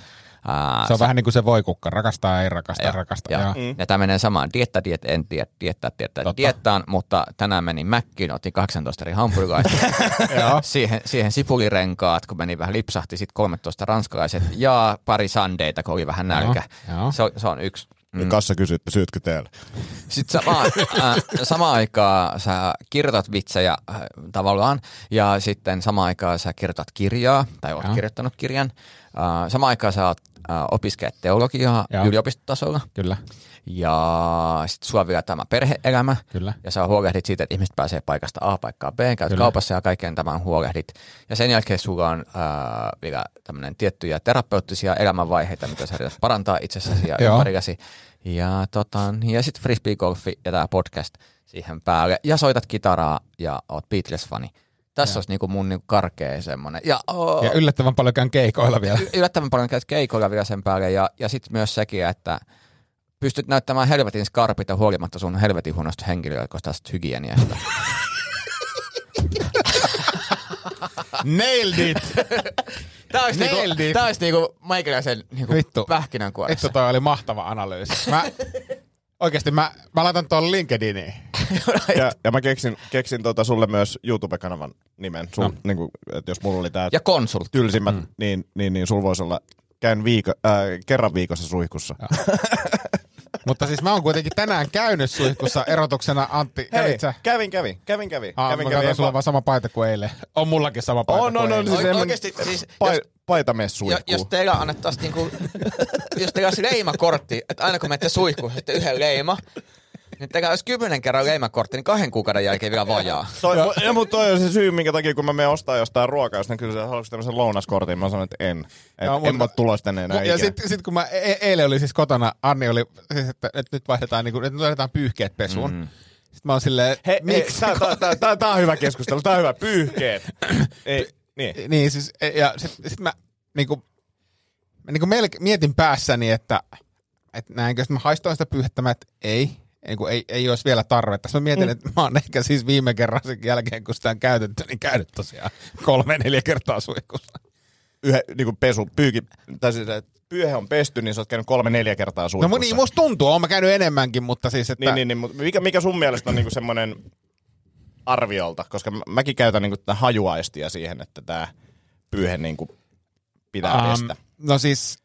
Se on vähän niin kuin se voikukka. Rakastaa, ei rakasta, Joo, rakasta. joo. Joo. Mm. Ja tämä menee samaan. Dietta, diet, en diet, diettaa, diettaa, Totta. diettaan, mutta tänään menin Mäkkiin, otin 18 eri hamburgaista. *laughs* Joo. siihen, siihen sipulirenkaat, kun meni vähän lipsahti, sitten 13 ranskalaiset ja pari sandeita, kun oli vähän nälkä. joo. Se, on, se on yksi. Mm. Kassa kysyy, että syytkö teillä? Sitten sama, äh, samaan aikaan sä kirjoitat vitsejä äh, tavallaan, ja sitten samaan aikaan sä kirjoitat kirjaa, tai oot Joo. kirjoittanut kirjan. Äh, samaan aikaan sä oot, äh, opiskelet teologiaa Joo. yliopistotasolla, Kyllä, ja sitten on vielä tämä perhe-elämä, kyllä. ja sä huolehdit siitä, että ihmiset pääsee paikasta A paikkaan B, käyt Kyllä. kaupassa ja kaiken tämän huolehdit. Ja sen jälkeen sulla on äh, vielä tämmöinen tiettyjä terapeuttisia elämänvaiheita, mitä sä yrität parantaa itsessäsi ja *laughs* ympärilläsi. Ja, tota, ja sitten frisbee-golfi ja tämä podcast siihen päälle. Ja soitat kitaraa ja oot Beatles-fani. Tässä olisi niinku mun niinku karkea semmoinen. Ja, oh, Ja yllättävän paljon käyn keikoilla vielä. y- yllättävän paljon käyt keikoilla vielä sen päälle. Ja, ja sitten myös sekin, että pystyt näyttämään helvetin skarpita huolimatta sun helvetin huonosta henkilökohtaisesta hygieniasta. *laughs* Nailed it! *laughs* Tää olisi Nailed niinku, it. tää olisi niinku meikäläisen niinku Vittu. pähkinänkuoressa. Vittu, toi oli mahtava analyysi. Mä, oikeesti mä, mä laitan tuon LinkedIniin. Ja, ja mä keksin, keksin tota sulle myös YouTube-kanavan nimen. Sul, No. no. niin kuin, että jos mulla oli tää Ja konsultti. tylsimmät, mm. niin, niin, niin sul voisi olla käyn viiko, äh, kerran viikossa suihkussa. *laughs* Mutta siis mä oon kuitenkin tänään käynyt suihkussa erotuksena Antti. Hei, kävin, kävin, kävin, kävin. Ah, kävin, mä kävin. sulla on vaan sama paita kuin eilen. On mullakin sama paita On, kuin on, on, eilen. siis Oike- semmonen oikeesti, siis jos- paitamessuihku. Jo, jos teillä annettaisiin niinku, jos teillä olisi leimakortti, että aina kun menette suihkuun, sitten yhden leima, niin teillä olisi kymmenen kerran leimakortti, niin kahden kuukauden jälkeen vielä vajaa. *laughs* Toi, ja, mutta toi on se syy, minkä takia kun mä menen ostaa jostain ruokaa, jos ne kysyy, että haluatko tämmöisen lounaskortin, mä sanon, että en. Et, Joo, en mutta- mä ole tulossa tänne enää Ja sitten sit kun mä e- eilen oli siis kotona, Anni oli, siis, että, että nyt vaihdetaan, niin kuin, että nyt laitetaan pyyhkeet pesuun. Mm. Sitten mä oon silleen, He, hei, miksi? tää, tää, tää, tää, tää, on hyvä keskustelu, tää on hyvä. Pyyhkeet. *clears throat* Ei, niin. Niin siis, e- ja sitten sit mä niinku, mä niinku melke, mietin päässäni, että, että näinkö, sitten mä haistoin sitä pyyhettä, mä, että ei, ei, kun ei, ei olisi vielä tarvetta. Mä mietin, mm. että mä oon ehkä siis viime kerran sen jälkeen, kun sitä on käytetty, niin käynyt tosiaan kolme, neljä kertaa suihkussa. Yhden niin pesu, pyyki, tai siis, että pyyhe on pesty, niin sä oot käynyt kolme, neljä kertaa No suihkussa. mu- niin, musta tuntuu, oon mä käynyt enemmänkin, mutta siis, että... Niin, niin, niin, mutta mikä, mikä sun mielestä on niinku semmoinen arviolta? Koska mä, mäkin käytän niinku tätä hajuaistia siihen, että tämä pyyhe niinku pitää Ähm, pestä. no siis,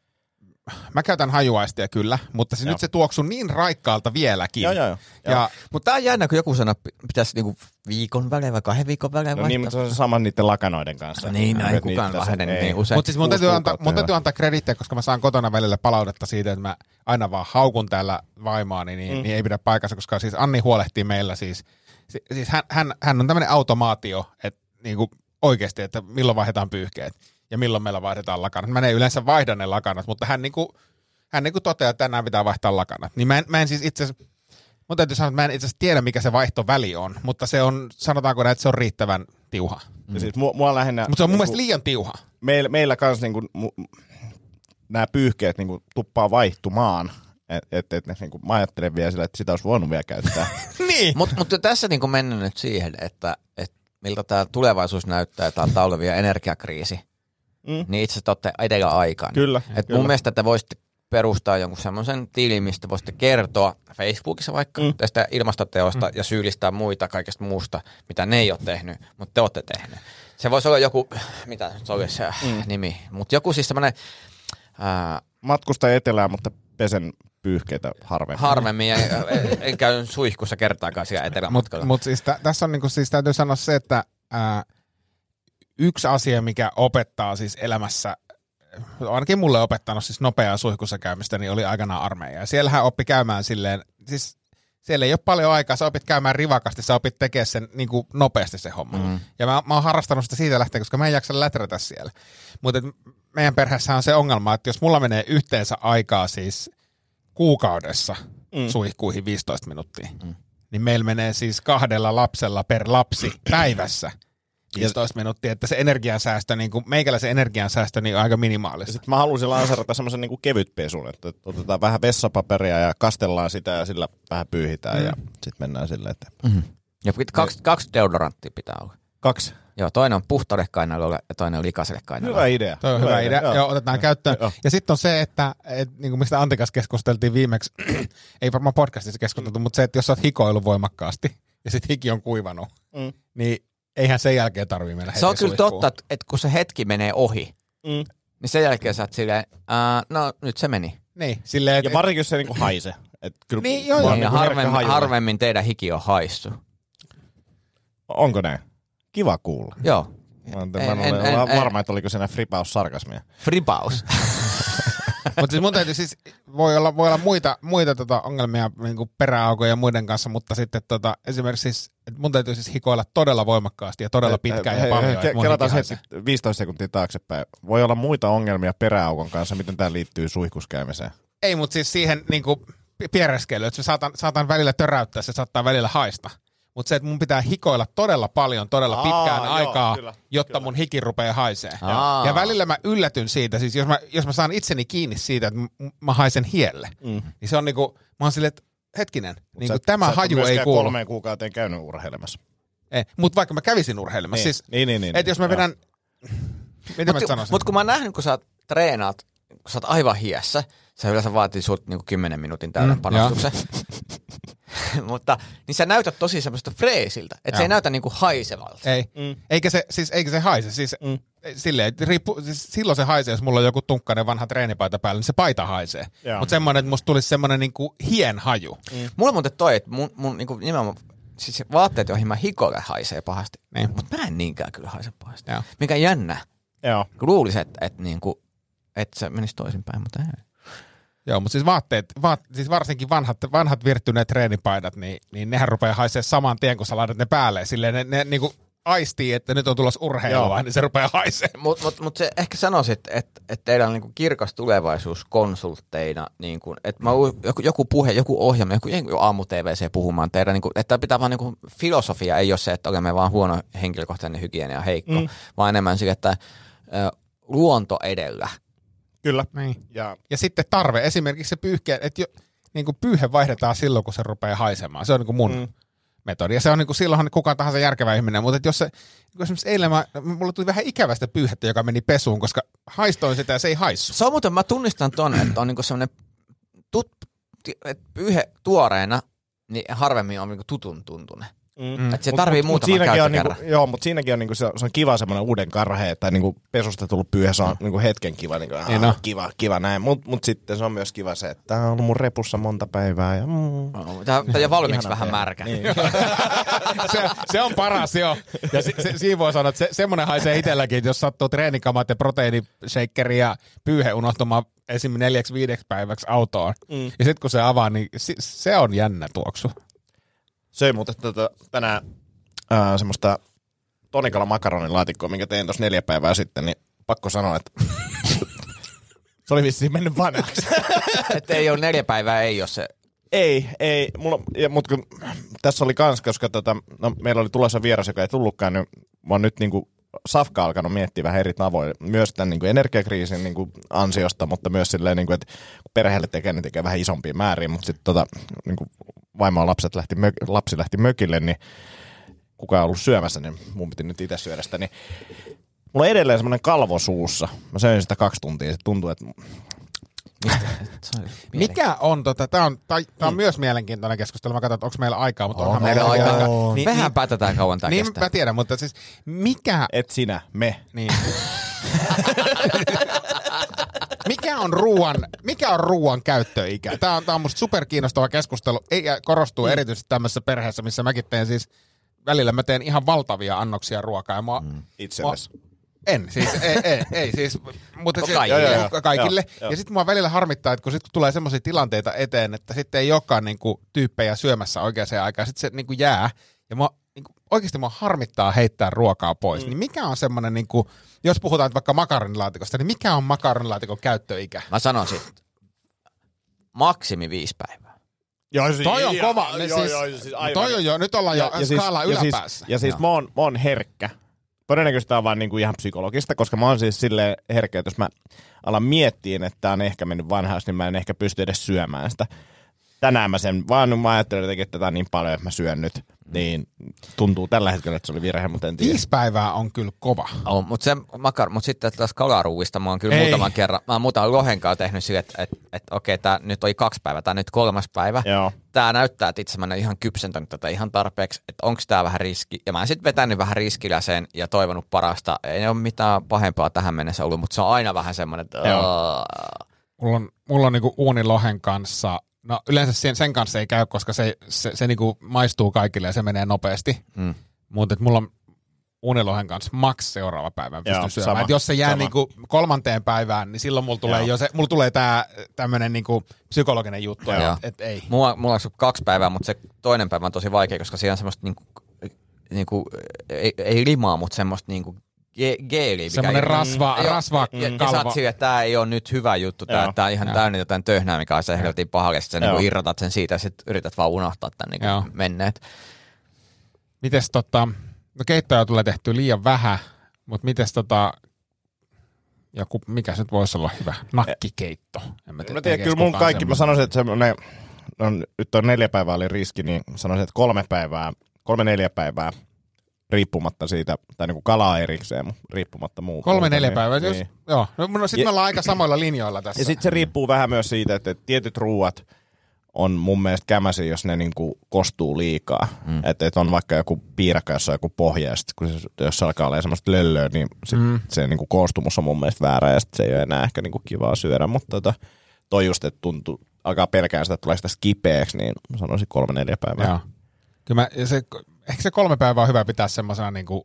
mä käytän hajuaistia kyllä, mutta Joo. nyt se tuoksuu niin raikkaalta vieläkin. Joo, joo, joo. Ja Mutta tää on jännä, kun joku sanoo, että pitäisi niinku viikon välein vai kahden viikon välein No niin, mutta se on se sama niiden lakanoiden kanssa. Niin, no ei Että kukaan niitä- vähene ei. niin usein. Mutta siis mun täytyy, antaa, mun täytyy antaa kredittiä, koska mä saan kotona välillä palautetta siitä, että mä aina vaan haukun täällä vaimoani, niin, mm. niin ei pidä paikassa, koska siis Anni huolehtii meillä siis, si, siis hän, hän, hän on tämmöinen automaatio, että niinku oikeasti, että milloin vaihdetaan pyyhkeet ja milloin meillä vaihdetaan lakanat. Mä en yleensä vaihda ne lakanat, mutta hän niinku, hän niinku toteaa, että tänään pitää vaihtaa lakanat. Niin mä en, mä en siis itse mun täytyy sanoa, että mä en itse asiassa tiedä, mikä se vaihtoväli on, mutta se on, sanotaanko näin, että se on riittävän tiuha. Ja siis mua, mua lähinnä... Mutta se on mun niinku- mielestä liian tiuha. meillä, meillä kans niinku, nämä pyyhkeet niinku tuppaa vaihtumaan. Että et, et, niinku, mä ajattelen vielä sillä, että sitä olisi voinut vielä käyttää. *laughs* *laughs* niin. Mutta mut tässä niinku mennään nyt siihen, että, että miltä tämä tulevaisuus näyttää, tämä talvi- energiakriisi. Mm. Niin itse olette edellä aikaan. Kyllä, Et kyllä. mun mielestä te voisitte perustaa jonkun semmoisen tilin, mistä voisitte kertoa Facebookissa vaikka mm. tästä ilmastoteosta mm. ja syyllistää muita kaikesta muusta, mitä ne ei ole tehnyt, mutta te olette tehnyt. Se voisi olla joku, mitä se olisi se mm. nimi, mutta joku siis semmoinen ää, Matkusta etelään, mutta pesen pyyhkeitä harvemmin. harvemmin, ja en, en käy suihkussa kertaakaan siellä Mutta etelämatkalla. mut siis tä, tässä on niinku, siis täytyy sanoa se, että ää, yksi asia, mikä opettaa siis elämässä, ainakin mulle opettanut siis nopeaa suihkussa käymistä, niin oli aikanaan armeija. Ja siellähän oppi käymään silleen, siis siellä ei ole paljon aikaa, sä opit käymään rivakasti, sä opit tekemään sen niin kuin nopeasti se homma. Mm. Ja mä, mä oon harrastanut sitä siitä lähtien, koska mä en jaksa läträtä siellä. Mutta meidän perheessä on se ongelma, että jos mulla menee yhteensä aikaa siis kuukaudessa mm. suihkuihin 15 minuuttia, mm. niin meillä menee siis kahdella lapsella per lapsi *clears throat* päivässä 15 minuuttia, että se energiansäästö, niin kuin meikäläisen energiansäästö niin on aika minimaalista. Sitten mä halusin lanserata semmoisen niin kevytpesun, että otetaan vähän vessapaperia ja kastellaan sitä ja sillä vähän pyyhitään mm. ja sitten mennään sille eteenpäin. Mm. Ja kaksi, kaksi deodoranttia pitää olla. Kaksi. Joo, toinen on puhtaille kainaloille ja toinen on likaiselle kainaloille. Hyvä idea. Toi on hyvä, idea. Joo, Joo otetaan käyttöön. Joo. Ja sitten on se, että et, niin kuin mistä Antikas keskusteltiin viimeksi, *clears throat* ei varmaan podcastissa keskusteltu, mutta se, että jos sä oot hikoillut voimakkaasti ja sitten hiki on kuivanut, Mm. niin eihän sen jälkeen tarvii mennä Se on kyllä suihkuun. totta, että, kun se hetki menee ohi, Mm. niin sen jälkeen sä oot silleen, ää, no nyt se meni. Niin, silleen, Ja että varsinkin, jos se niinku haise. Et kyllä Niin, joo, joo. ja niinku harvemmin, harvemmin teidän hiki on haissu. Onko näin? Kiva kuulla. Joo. Mä en, En- en, en- en- varma, että oliko siinä fripaus sarkasmia. Fripaus. *laughs* Mutta siis mun täytyy siis, voi olla, voi olla muita, muita tota ongelmia niin peräaukojen ja muiden kanssa, mutta sitten tota, esimerkiksi siis, että mun täytyy siis hikoilla todella voimakkaasti ja todella pitkään ja paljon. mun Kelataan se haisee. hetki 15 sekuntia taaksepäin. Voi olla muita ongelmia peräaukon kanssa, miten tämä liittyy suihkuskäymiseen. Ei, mutta siis siihen niin kuin, piereskelyyn, että se saatan, saatan välillä töräyttää, se saattaa välillä haista. Mutta se, että mun pitää hikoilla todella paljon, todella Aa, pitkään joo, aikaa, kyllä, jotta kyllä. mun hiki rupeaa haisee. Aa. Ja välillä mä yllätyn siitä, siis jos mä, jos mä saan itseni kiinni siitä, että mä haisen hielle, mm. niin se on niinku, mä oon silleen, että hetkinen, niin Sä- tämä sä haju ei kuulu. kolmeen kuukauteen käynyt urheilemassa. Mutta vaikka mä kävisin urheilemassa, Niin. siis, Niin, niin, niin, että jos mä joo. vedän, mitä mä Mutta sanoisin? mut kun mä oon nähnyt, kun sä treenaat, kun sä oot aivan hiessä, se yleensä vaatii sulta niinku 10 minuutin täyden Mm, panostuksen. *laughs* Mutta niin sä näytät tosi semmoista freesiltä, että se ei näytä niinku haisevalta. Ei. Mm. Eikä, se, siis, eikä se haise. Siis, mm. silleen, että riippu, siis silloin se haisee, jos mulla on joku tunkkainen vanha treenipaita päällä, niin se paita haisee. Mutta semmoinen, että musta tulisi semmoinen niinku hien haju. Mm. Mulla on muuten toi, että mun, mun niinku nimenomaan, siis vaatteet, joihin mä hikoille haisee pahasti. Niin. Mutta mä en niinkään kyllä haise pahasti. Joo. Mikä jännä. Joo. Kun luulisi, että, että, niinku, että se menisi toisinpäin, mutta ei. Joo, mutta siis vaatteet, vaat, siis varsinkin vanhat, vanhat virttyneet treenipaidat, niin, niin nehän rupeaa haisee saman tien, kun sä laitat ne päälle. Silleen ne, ne niinku aistii, että nyt on tulossa urheilua, Joo. niin se rupeaa haisee. Mutta mut, mut se ehkä sanoisit, että et teillä on niinku kirkas tulevaisuus konsultteina, niinku, että mä joku, joku puhe, joku ohjelma, joku, joku aamu TVC puhumaan teidän, niinku, että pitää vaan niinku, filosofia ei ole se, että olemme vaan huono henkilökohtainen hygienia ja heikko, mm. vaan enemmän sille, että ö, luonto edellä. Kyllä. Niin. Ja Ja sitten tarve, esimerkiksi se pyyhke, että jo, niin kuin pyyhe vaihdetaan silloin, kun se rupeaa haisemaan. Se on niin kuin mun mm. metodi. Ja se on niin kuin, silloinhan kuka tahansa järkevä ihminen. Mutta että jos se, niin kuin esimerkiksi eilen mä, mulle tuli vähän ikävästä pyyhettä, joka meni pesuun, koska haistoin sitä ja se ei haissu. Se on muuten, mä tunnistan ton, että on niinku semmoinen tut, että pyyhe tuoreena, niin harvemmin on niinku tutun tuntunen. Mm. Että se tarvii mut, muutaman siinäkin on, käyttökerran. niinku, joo, mutta siinäkin on, niinku, se, se on kiva semmoinen uuden karhe, tai niinku pesusta tullut pyyhe, se on niinku hetken kiva, niinku, Niin niin on. kiva, kiva näin. Mutta mut sitten se on myös kiva se, että tää on ollut mun repussa monta päivää. Ja, mm, Tää, tää jo valmiiksi vähän tehdä. märkä. Niin. *laughs* se, se, on paras, joo. Ja se, se, siinä voi sanoa, että se, semmoinen haisee itselläkin, että jos sattuu treenikamat ja proteiinishakeri ja pyyhe unohtumaan esim. neljäksi viideksi päiväksi autoon. Mm. Ja sitten kun se avaa, niin si, se on jännä tuoksu. Söin muuten tota, tänään ää, semmoista tonikala makaronilaatikkoa, minkä tein tuossa neljä päivää sitten, niin pakko sanoa, että *laughs* se oli vissiin mennyt vanhaksi. *laughs* Että ei ole neljä päivää, ei ole se. Ei, ei. Mulla, ja, mutta kun, tässä oli kans, koska tota, no, meillä oli tulossa vieras, joka ei tullutkaan, niin mä oon nyt niinku Safka alkanut miettiä vähän eri tavoin. Myös tämän niinku energiakriisin niinku ansiosta, mutta myös silleen, niinku, että kun perheelle tekee, niin tekee vähän isompia määriä, mutta sitten tota, niinku, vaimo ja lapset lähti mök, lapsi lähti mökille, niin kukaan on ollut syömässä, niin mun piti nyt itse syödä sitä, niin mulla on edelleen semmoinen kalvo suussa. Mä söin sitä kaksi tuntia, se tuntuu, että. Mikä on, tota, tämä on, tää, tää on myös mielenkiintoinen keskustelu. Mä katson, että onko meillä aikaa, mutta On onhan meillä aikaa. aikaa. Niin, Mehän päätetään kauan tämä niin, kestää. mä tiedän, mutta siis mikä, Et sinä, me. niin. *laughs* mikä on ruoan, mikä on ruoan käyttöikä? Tämä on, tää on musta superkiinnostava keskustelu. Ei, korostuu erityisesti tämmöisessä perheessä, missä mäkin teen siis, välillä mä teen ihan valtavia annoksia ruokaa. Ja mua, Itsellesi. En, siis ei, ei, ei siis, mutta No siis, kaikille. joo, Joo, joo, joo, kaikille. joo, joo. ja sitten mua välillä harmittaa, että kun, sit, kun tulee semmoisia tilanteita eteen, että sitten ei olekaan niinku, tyyppejä syömässä oikeaan aikaan, sitten se niinku, jää. Ja mua, niinku, oikeasti mua harmittaa heittää ruokaa pois. Mm. Niin mikä on semmoinen, niinku, jos puhutaan vaikka makaronilaatikosta, niin mikä on makaronilaatikon käyttöikä? Mä sanoisin, maksimi viisi päivää. Joo, siis, Toi on ja- kova. Joo, siis, joo, siis aivan. toi on jo, nyt ollaan jo skaalaa ja siis, yläpäässä. ja siis mä oon, mä oon herkkä. Todennäköisesti tää on vaan niinku ihan psykologista, koska mä oon siis silleen herkkä, että jos mä alan miettiä, että on ehkä mennyt vanhaksi, niin mä en ehkä pysty edes syömään sitä. Tänään mä sen, vaan mä ajattelin jotenkin, että tätä niin paljon, että mä syön nyt. Niin tuntuu tällä hetkellä, että se oli virhe, mutta en tiedä. Viisi päivää on kyllä kova. On, mutta, se, makar, mutta sitten taas kalaruuista mä oon kyllä Ei. muutaman kerran, mä oon muutaman lohen kanssa tehnyt sille, että, että, että okei, tää nyt oli kaksi päivää, tää nyt kolmas päivä. Joo. Tää näyttää, että itse mä en ole ihan kypsentänyt tätä ihan tarpeeksi, että onko tää vähän riski. Ja mä oon sitten vetänyt vähän riskillä sen ja toivonut parasta. Ei ole mitään pahempaa tähän mennessä ollut, mutta se on aina vähän semmoinen, että Joo. Mulla on, mulla on niinku uunilohen kanssa, no yleensä sen, sen kanssa ei käy, koska se, se, se niinku maistuu kaikille ja se menee nopeasti. Mm. Mutta mulla on uunilohen kanssa maks seuraava päivä pystyn Joo, syömään. sama, Et jos se jää sama. niinku kolmanteen päivään, niin silloin mulla tulee Joo. jo se, mulla tulee tää tämmönen niinku psykologinen juttu, että et ei. Mulla, mulla on kaksi päivää, mutta se toinen päivä on tosi vaikea, koska siinä on semmoista niinku, niinku, ei, ei limaa, mutta semmoista niinku ge- geeliä. mikä Semmoinen ei- rasva, Joo, rasva ja, ja kalvo. oot silleen, että tää ei ole nyt hyvä juttu, Joo. tää on ihan Joo. täynnä jotain töhnää, mikä on se helvetin pahalle, sit sä niinku Joo. irrotat sen siitä ja sit yrität vaan unohtaa tämän Joo. niinku menneet. Mites tota, no keittoja tulee tehty liian vähän, mutta mites tota, joku, mikä se nyt voisi olla hyvä, nakkikeitto. En Mä tiedä, tiedän, kyllä mun kaikki, mä sanoisin, että semmoinen, no, nyt on neljä päivää oli riski, niin sanoisin, että kolme päivää, kolme neljä päivää riippumatta siitä, tai niin kuin kalaa erikseen, mutta riippumatta muuta. Kolme neljä niin- päivää. Jos, Niin. Joo, no, no sitten me ollaan aika samoilla linjoilla tässä. Ja sitten se riippuu vähän myös siitä, että tietyt ruuat on mun mielestä kämäsi, jos ne niinku kostuu liikaa. Mm. Että et on vaikka joku piirakka, jossa on joku pohja, ja sit kun se, jos se alkaa olla semmoista löllöä, niin sit mm. se niinku koostumus on mun mielestä väärä, ja sit se ei ole enää ehkä niinku kivaa syödä. Mutta tota, toi just, että tuntuu, alkaa pelkään sitä, että tulee sitä skipeeksi, niin sanoisin kolme neljä päivää. Joo. Kyllä mä, ja se, ehkä se kolme päivää on hyvä pitää semmoisena niin kuin,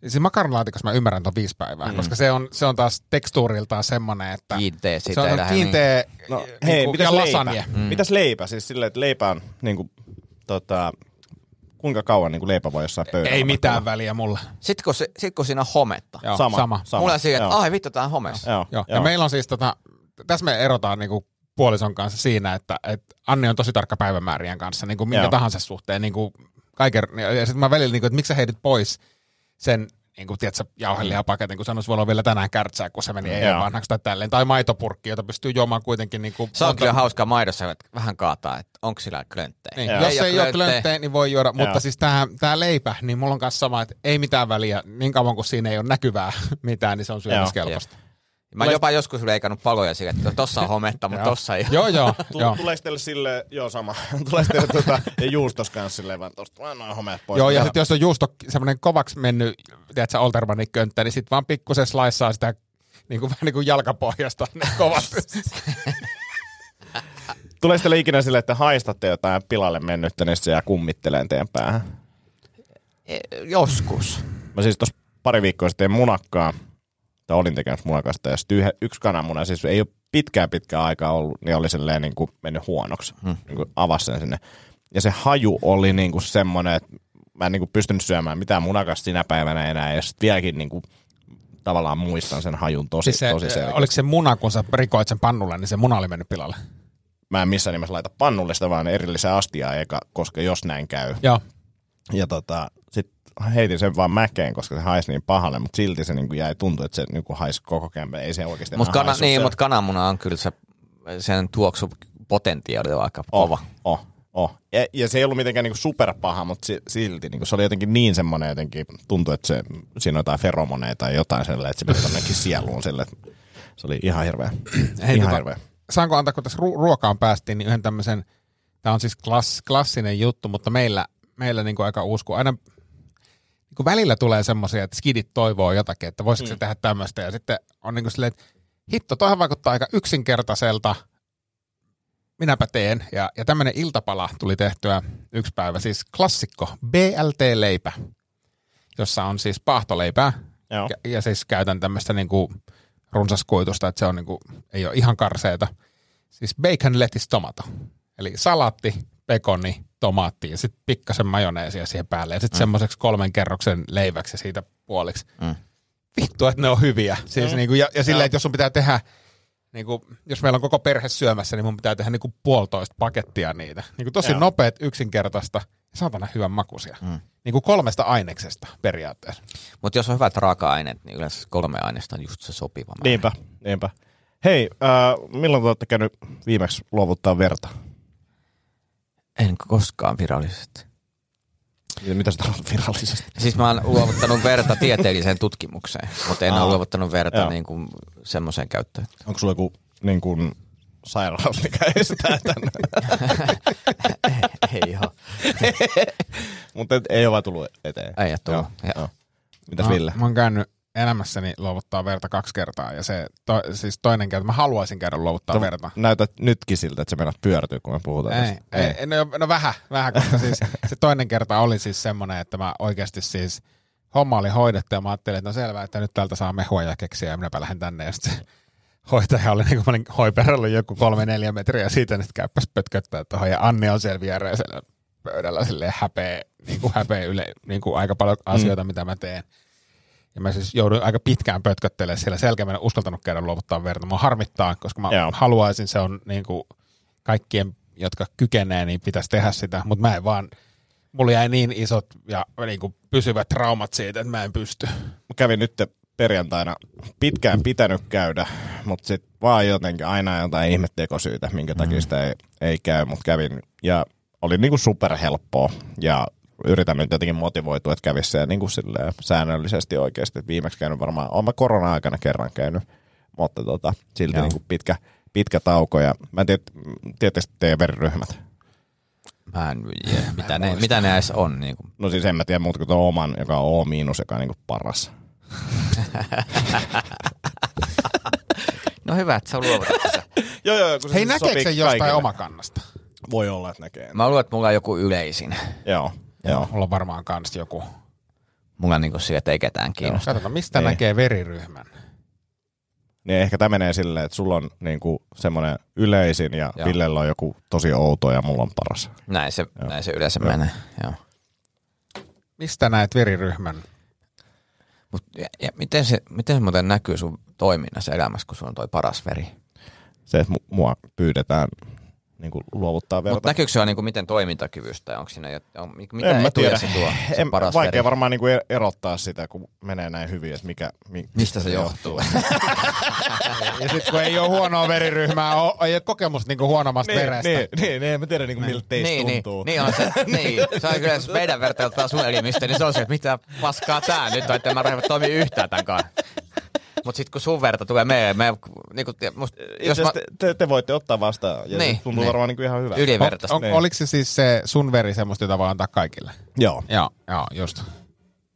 siis makaronlaatikossa mä ymmärrän ton viisi päivää, mm. koska se on, se on taas tekstuuriltaan semmoinen, että Kiinteä se siitä on lähde kiinteä No, niin hei, kuin, mitäs ja leipä? lasagne. Mm. Mitäs leipä? Siis silleen, että leipä on niinku, tota, kuinka kauan niinku leipä voi jossain pöydällä? Ei mitään olla? väliä mulle. Sitten kun, se, sit kun siinä on hometta, Joo, Sama, sama. sama. mulla on siinä, että Joo. ai vittu, tää on homessa. Joo, Joo. joo. Ja meillä on siis tota, tässä me erotaan niinku puolison kanssa siinä, että, että Anni on tosi tarkka päivämäärien kanssa, niin kuin minkä Joo. tahansa suhteen. Niin kuin kaiken, ja sitten mä välillä, niin kuin, että miksi sä heitit pois sen niin kuin, tiedätkö, jauhelihapaketin, kun sanoisi, voi olla vielä tänään kärtsää, kun se meni eilen Joo. vanhaksi tai tälleen. Tai maitopurkki, jota pystyy juomaan kuitenkin. Niin kuin, Se on kyllä hauskaa maidossa, että vähän kaataa, että onko sillä klönttejä. Niin, Joo. jos ei ole klönttejä. niin voi juoda. Mutta Joo. siis tämä tää leipä, niin mulla on kanssa sama, että ei mitään väliä. Niin kauan kuin siinä ei ole näkyvää *laughs* mitään, niin se on syömiskelpoista. Mä oon jopa joskus leikannut paloja sille, että tossa on hometta, mutta tossa ei. Joo, joo. *laughs* Joo. Tulee teille sille, joo sama, *laughs* tulee teille tota, ja juustos kanssa silleen vaan tosta, vaan noin homeet pois. Joo, ja sitten jos on juusto semmoinen kovaksi mennyt, tiedätkö, Oltermanin könttä, niin sitten vaan pikkusen slaissaa sitä niin kuin, *laughs* vähän niin kuin jalkapohjasta niin kovasti. Tulee teille ikinä silleen, että haistatte jotain pilalle mennyttä, niin se jää kummitteleen teidän päähän. E, Joskus. Mä siis tuossa pari viikkoa sitten munakkaa, tai olin tekemässä munakasta, ja sitten yksi kananmuna, siis ei ole pitkään pitkään aikaa ollut, niin oli silleen niin kuin mennyt huonoksi. Hmm. Niin kuin avasi sen sinne. Ja se haju oli niin kuin semmoinen, että mä en niin kuin pystynyt syömään mitään munakasta sinä päivänä enää, ja sitten vieläkin niin kuin, tavallaan muistan sen hajun tosi, Siis se, tosi selkeästi. oliko se muna, kun sä rikoit sen pannulle, niin se muna oli mennyt pilalle? Mä en missään nimessä laita pannulle sitä, vaan erillisen astiaa eka, koska jos näin käy. Joo. Ja tota, sit heitin sen vaan mäkeen, koska se haisi niin pahalle, mutta silti se niinku jäi tuntua, että se niinku haisi koko kämpä. Ei se oikeasti Mutta enää kana, niin, mut kananmuna on kyllä se, sen tuoksu potentiaali on aika oh, kova. Oh, oh. Ja, ja, se ei ollut mitenkään niinku superpaha, mutta si, silti niinku, se oli jotenkin niin semmoinen jotenkin, tuntui, että se, siinä on jotain feromoneja tai jotain sellainen, että se meni tonnekin sieluun sille. Se oli ihan hirveä. *clears throat* Hei, ihan tota, hirveä. saanko antaa, kun tässä ru- ruokaan päästiin, niin yhden tämmöisen, tämä on siis klass, klassinen juttu, mutta meillä, meillä niin kuin aika kun aina niin kuin välillä tulee semmoisia, että skidit toivoo jotakin, että voisiko mm. se tehdä tämmöistä, ja sitten on niin kuin silleen, että hitto, toihan vaikuttaa aika yksinkertaiselta, minäpä teen, ja, ja tämmöinen iltapala tuli tehtyä yksi päivä, siis klassikko, BLT-leipä, jossa on siis paahtoleipää, Joo. ja, ja siis käytän tämmöistä niinku runsaskuitusta, että se on niinku, ei ole ihan karseeta. Siis bacon, lettuce, tomato. Eli salaatti, pekoni, tomaatti ja sitten pikkasen majoneesia siihen päälle. Ja sitten mm. semmoiseksi kolmen kerroksen leiväksi ja siitä puoliksi. Mm. Vittu, että ne on hyviä. Siis Mm. niinku, ja, ja silleen, että jos sun pitää tehdä, niinku, jos meillä on koko perhe syömässä, niin mun pitää tehdä niinku puolitoista pakettia niitä. Niinku tosi Joo. nopeat, yksinkertaista ja saatana hyvän makuisia. Mm. Niinku kolmesta aineksesta periaatteessa. Mutta jos on hyvät raaka-aineet, niin yleensä kolme aineesta on just se sopiva määrä. Niinpä, niinpä. Hei, äh, milloin te olette käynyt viimeksi luovuttaa verta? En koskaan virallisesti. Ja Mitä se tarkoittaa virallisesti? Siis mä oon luovuttanut verta tieteelliseen tutkimukseen, mutta en Aa. ole luovuttanut verta Joo. niin kuin semmoiseen käyttöön. Onko sulla joku niin kuin, sairaus, mikä estää tänne? *laughs* Ei ole. *laughs* Mutta ei ole vaan tullut eteen. Ei ole tullut, Joo, joo. Mitäs Mä- Ville? Mä oon käynyt elämässäni luovuttaa verta kaksi kertaa ja se to, siis toinen kerta, mä haluaisin käydä luovuttaa Sä verta. Näytät nytkin siltä, että se menet pyörtyy, kun me puhutaan Ei, tästä. ei, ei. No, no vähän, vähän, koska siis se toinen kerta oli siis semmoinen, että mä oikeasti siis homma oli hoidettu ja mä ajattelin, että no selvä, että nyt täältä saa mehua ja keksiä ja minäpä lähden tänne ja sitten hoitaja oli niin kuin hoiperalla joku kolme neljä metriä siitä, nyt käyppäs pötköttää tuohon ja Anni on siellä viereisellä pöydällä silleen häpeä, niin kuin häpeä yle, niin kuin aika paljon asioita, mm. mitä mä teen. Ja mä siis jouduin aika pitkään pötköttelemään siellä selkeä, mä en uskaltanut käydä luovuttaa verta. Mä harmittaa, koska mä Joo. haluaisin, se on niin kuin kaikkien, jotka kykenee, niin pitäisi tehdä sitä, mutta mä en vaan, mulla jäi niin isot ja niin kuin pysyvät traumat siitä, että mä en pysty. Mä kävin nyt perjantaina pitkään pitänyt käydä, mutta sitten vaan jotenkin aina jotain ihmettekosyytä, minkä takia sitä ei, ei käy, mutta kävin ja oli niinku superhelppoa ja yritän nyt jotenkin motivoitua, että kävisi se niinku silleen säännöllisesti oikeasti. Et viimeksi käynyt varmaan, olen mä korona-aikana kerran käynyt, mutta tota, silti Joo. niinku pitkä, pitkä tauko ja mä en tiedä, tietysti teidän veriryhmät. Mä en, yeah, mitä, ne, mitä ne edes on. Niin kuin. No siis en mä tiedä muuta kuin oman, joka on O miinus, joka on niinku paras. No hyvä, että sä luovutat. *laughs* Joo, joo, kun Hei, näkeekö se jostain omakannasta? Voi olla, että näkee. Mä luulen, että mulla on joku yleisin. Joo, joo. Mulla on varmaan kans joku. Mulla on niin sille, että ei ketään kiinnosta. Katsotaan, mistä Niin. näkee veriryhmän. Niin ehkä tämä menee silleen, että sulla on niinku semmoinen yleisin ja Joo. Villellä on joku tosi outo ja mulla on paras. Näin se, näin se yleensä menee. Joo. Mistä näet veriryhmän? Mut, ja, ja miten, se, miten se muuten näkyy sun toiminnassa elämässä, kun sulla on toi paras veri? Se, että mu- mua pyydetään niinku luovuttaa verta. Mutta näkyykö se niin miten toimintakyvystä onko siinä, on, mitä en mä tiedä. se tuo, se en, paras vaikea veri? varmaan niinku er- erottaa sitä, kun menee näin hyvin, että mikä, mi- Mistä se johtuu? *laughs* Ja sitten kun ei ole huonoa veriryhmää, o- ei ole kokemusta niinku huonommasta niin, verestä. niin, niin, niin, en mä tiedä niinku, miltä teistä niin, niin, tuntuu. niin, on se, niin, se on kyllä, jos meidän vertailtaan sun elimistä, niin se on se, että mitä paskaa tää nyt on, että mä rehevä toimia yhtään tämän kanssa. Mutta sitten kun sun verta tulee meille, me, niinku, musta, jos mä, te, te, te, voitte ottaa vastaan ja Niin, niin, tuntuu niin. varmaan niinku ihan hyvä. ylivertaista. On, Niin. oliko se siis se sun veri semmoista, jota voi antaa kaikille? Joo. Joo, joo, just.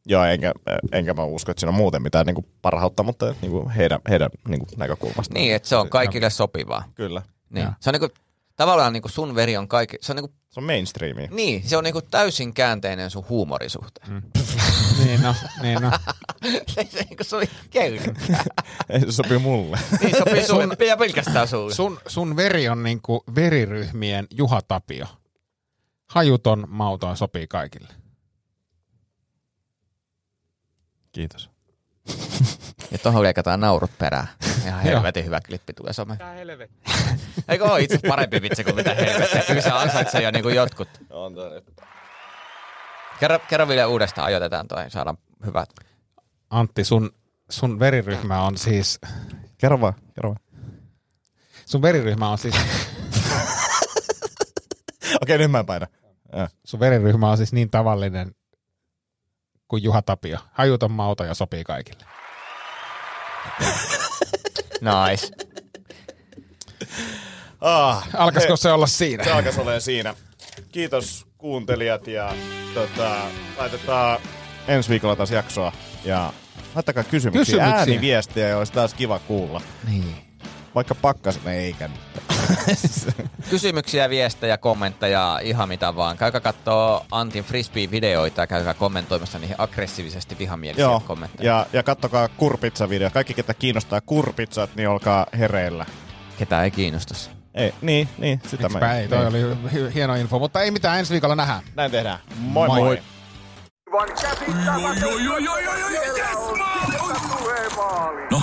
Joo, enkä, enkä mä usko, että siinä on muuten mitään niinku parhautta, mutta niinku heidän, heidän niinku näkökulmasta. Niin, että se on kaikille sopivaa. Kyllä. Niin. Se on niinku, tavallaan niinku sun veri on kaikki, se on niinku, Se on mainstreamia. niin, se on niinku täysin käänteinen sun huumorisuhteen. Mm. *laughs* niin no, niin no. *laughs* se, se, niinku oli köyhä. *laughs* Ei se sopii mulle. niin sopii sulle, ja pelkästään sulle. Sun, sun veri on niinku veriryhmien Juha Tapio. Hajuton, mauton sopii kaikille. Kiitos. Ja tohon leikataan naurut perään. Ihan helvetin hyvä klippi tulee some. *laughs* Eikö ole itse parempi vitsi kuin mitä helvettiä? Kyllä se ansaitsee jo niinku jotkut. On toi nyt. Kerro, kerro vielä uudestaan, ajoitetaan toi, saadaan hyvät. Antti, sun, sun veriryhmä on siis, Kerro vaan, kerro vaan. sun veriryhmä on siis, Okei, nyt mä en paina. Ja. sun veriryhmä on siis niin tavallinen kuin Juha Tapio. Hajuton, mauton ja sopii kaikille. *laughs* Nice. Ah, Alkaisiko he- se olla siinä? Se alkaisi olemaan siinä. Kiitos kuuntelijat ja tota, laitetaan ensi viikolla taas jaksoa. Ja laittakaa kysymyksiä, Kysymyksiä. ääniviestejä, ja olisi taas kiva kuulla. Niin. Vaikka pakkasen eikä nyt. *laughs* Kysymyksiä, viestejä, kommentteja, ihan mitä vaan. Käykää kattoo Antin frisbee-videoita ja käykää kommentoimassa niihin aggressiivisesti vihamielisiä Joo, kommentteja. ja, ja kattokaa kurpizza-video. Kaikki, ketä kiinnostaa kurpizzat, niin olkaa hereillä. Ketä ei kiinnostus. Ei, niin, niin, sitä Miksipä mä... ei, toi oli hi- hieno info, mutta ei mitään, ensi viikolla nähdään. Näin tehdään. Moi moi. Moi. moi. No,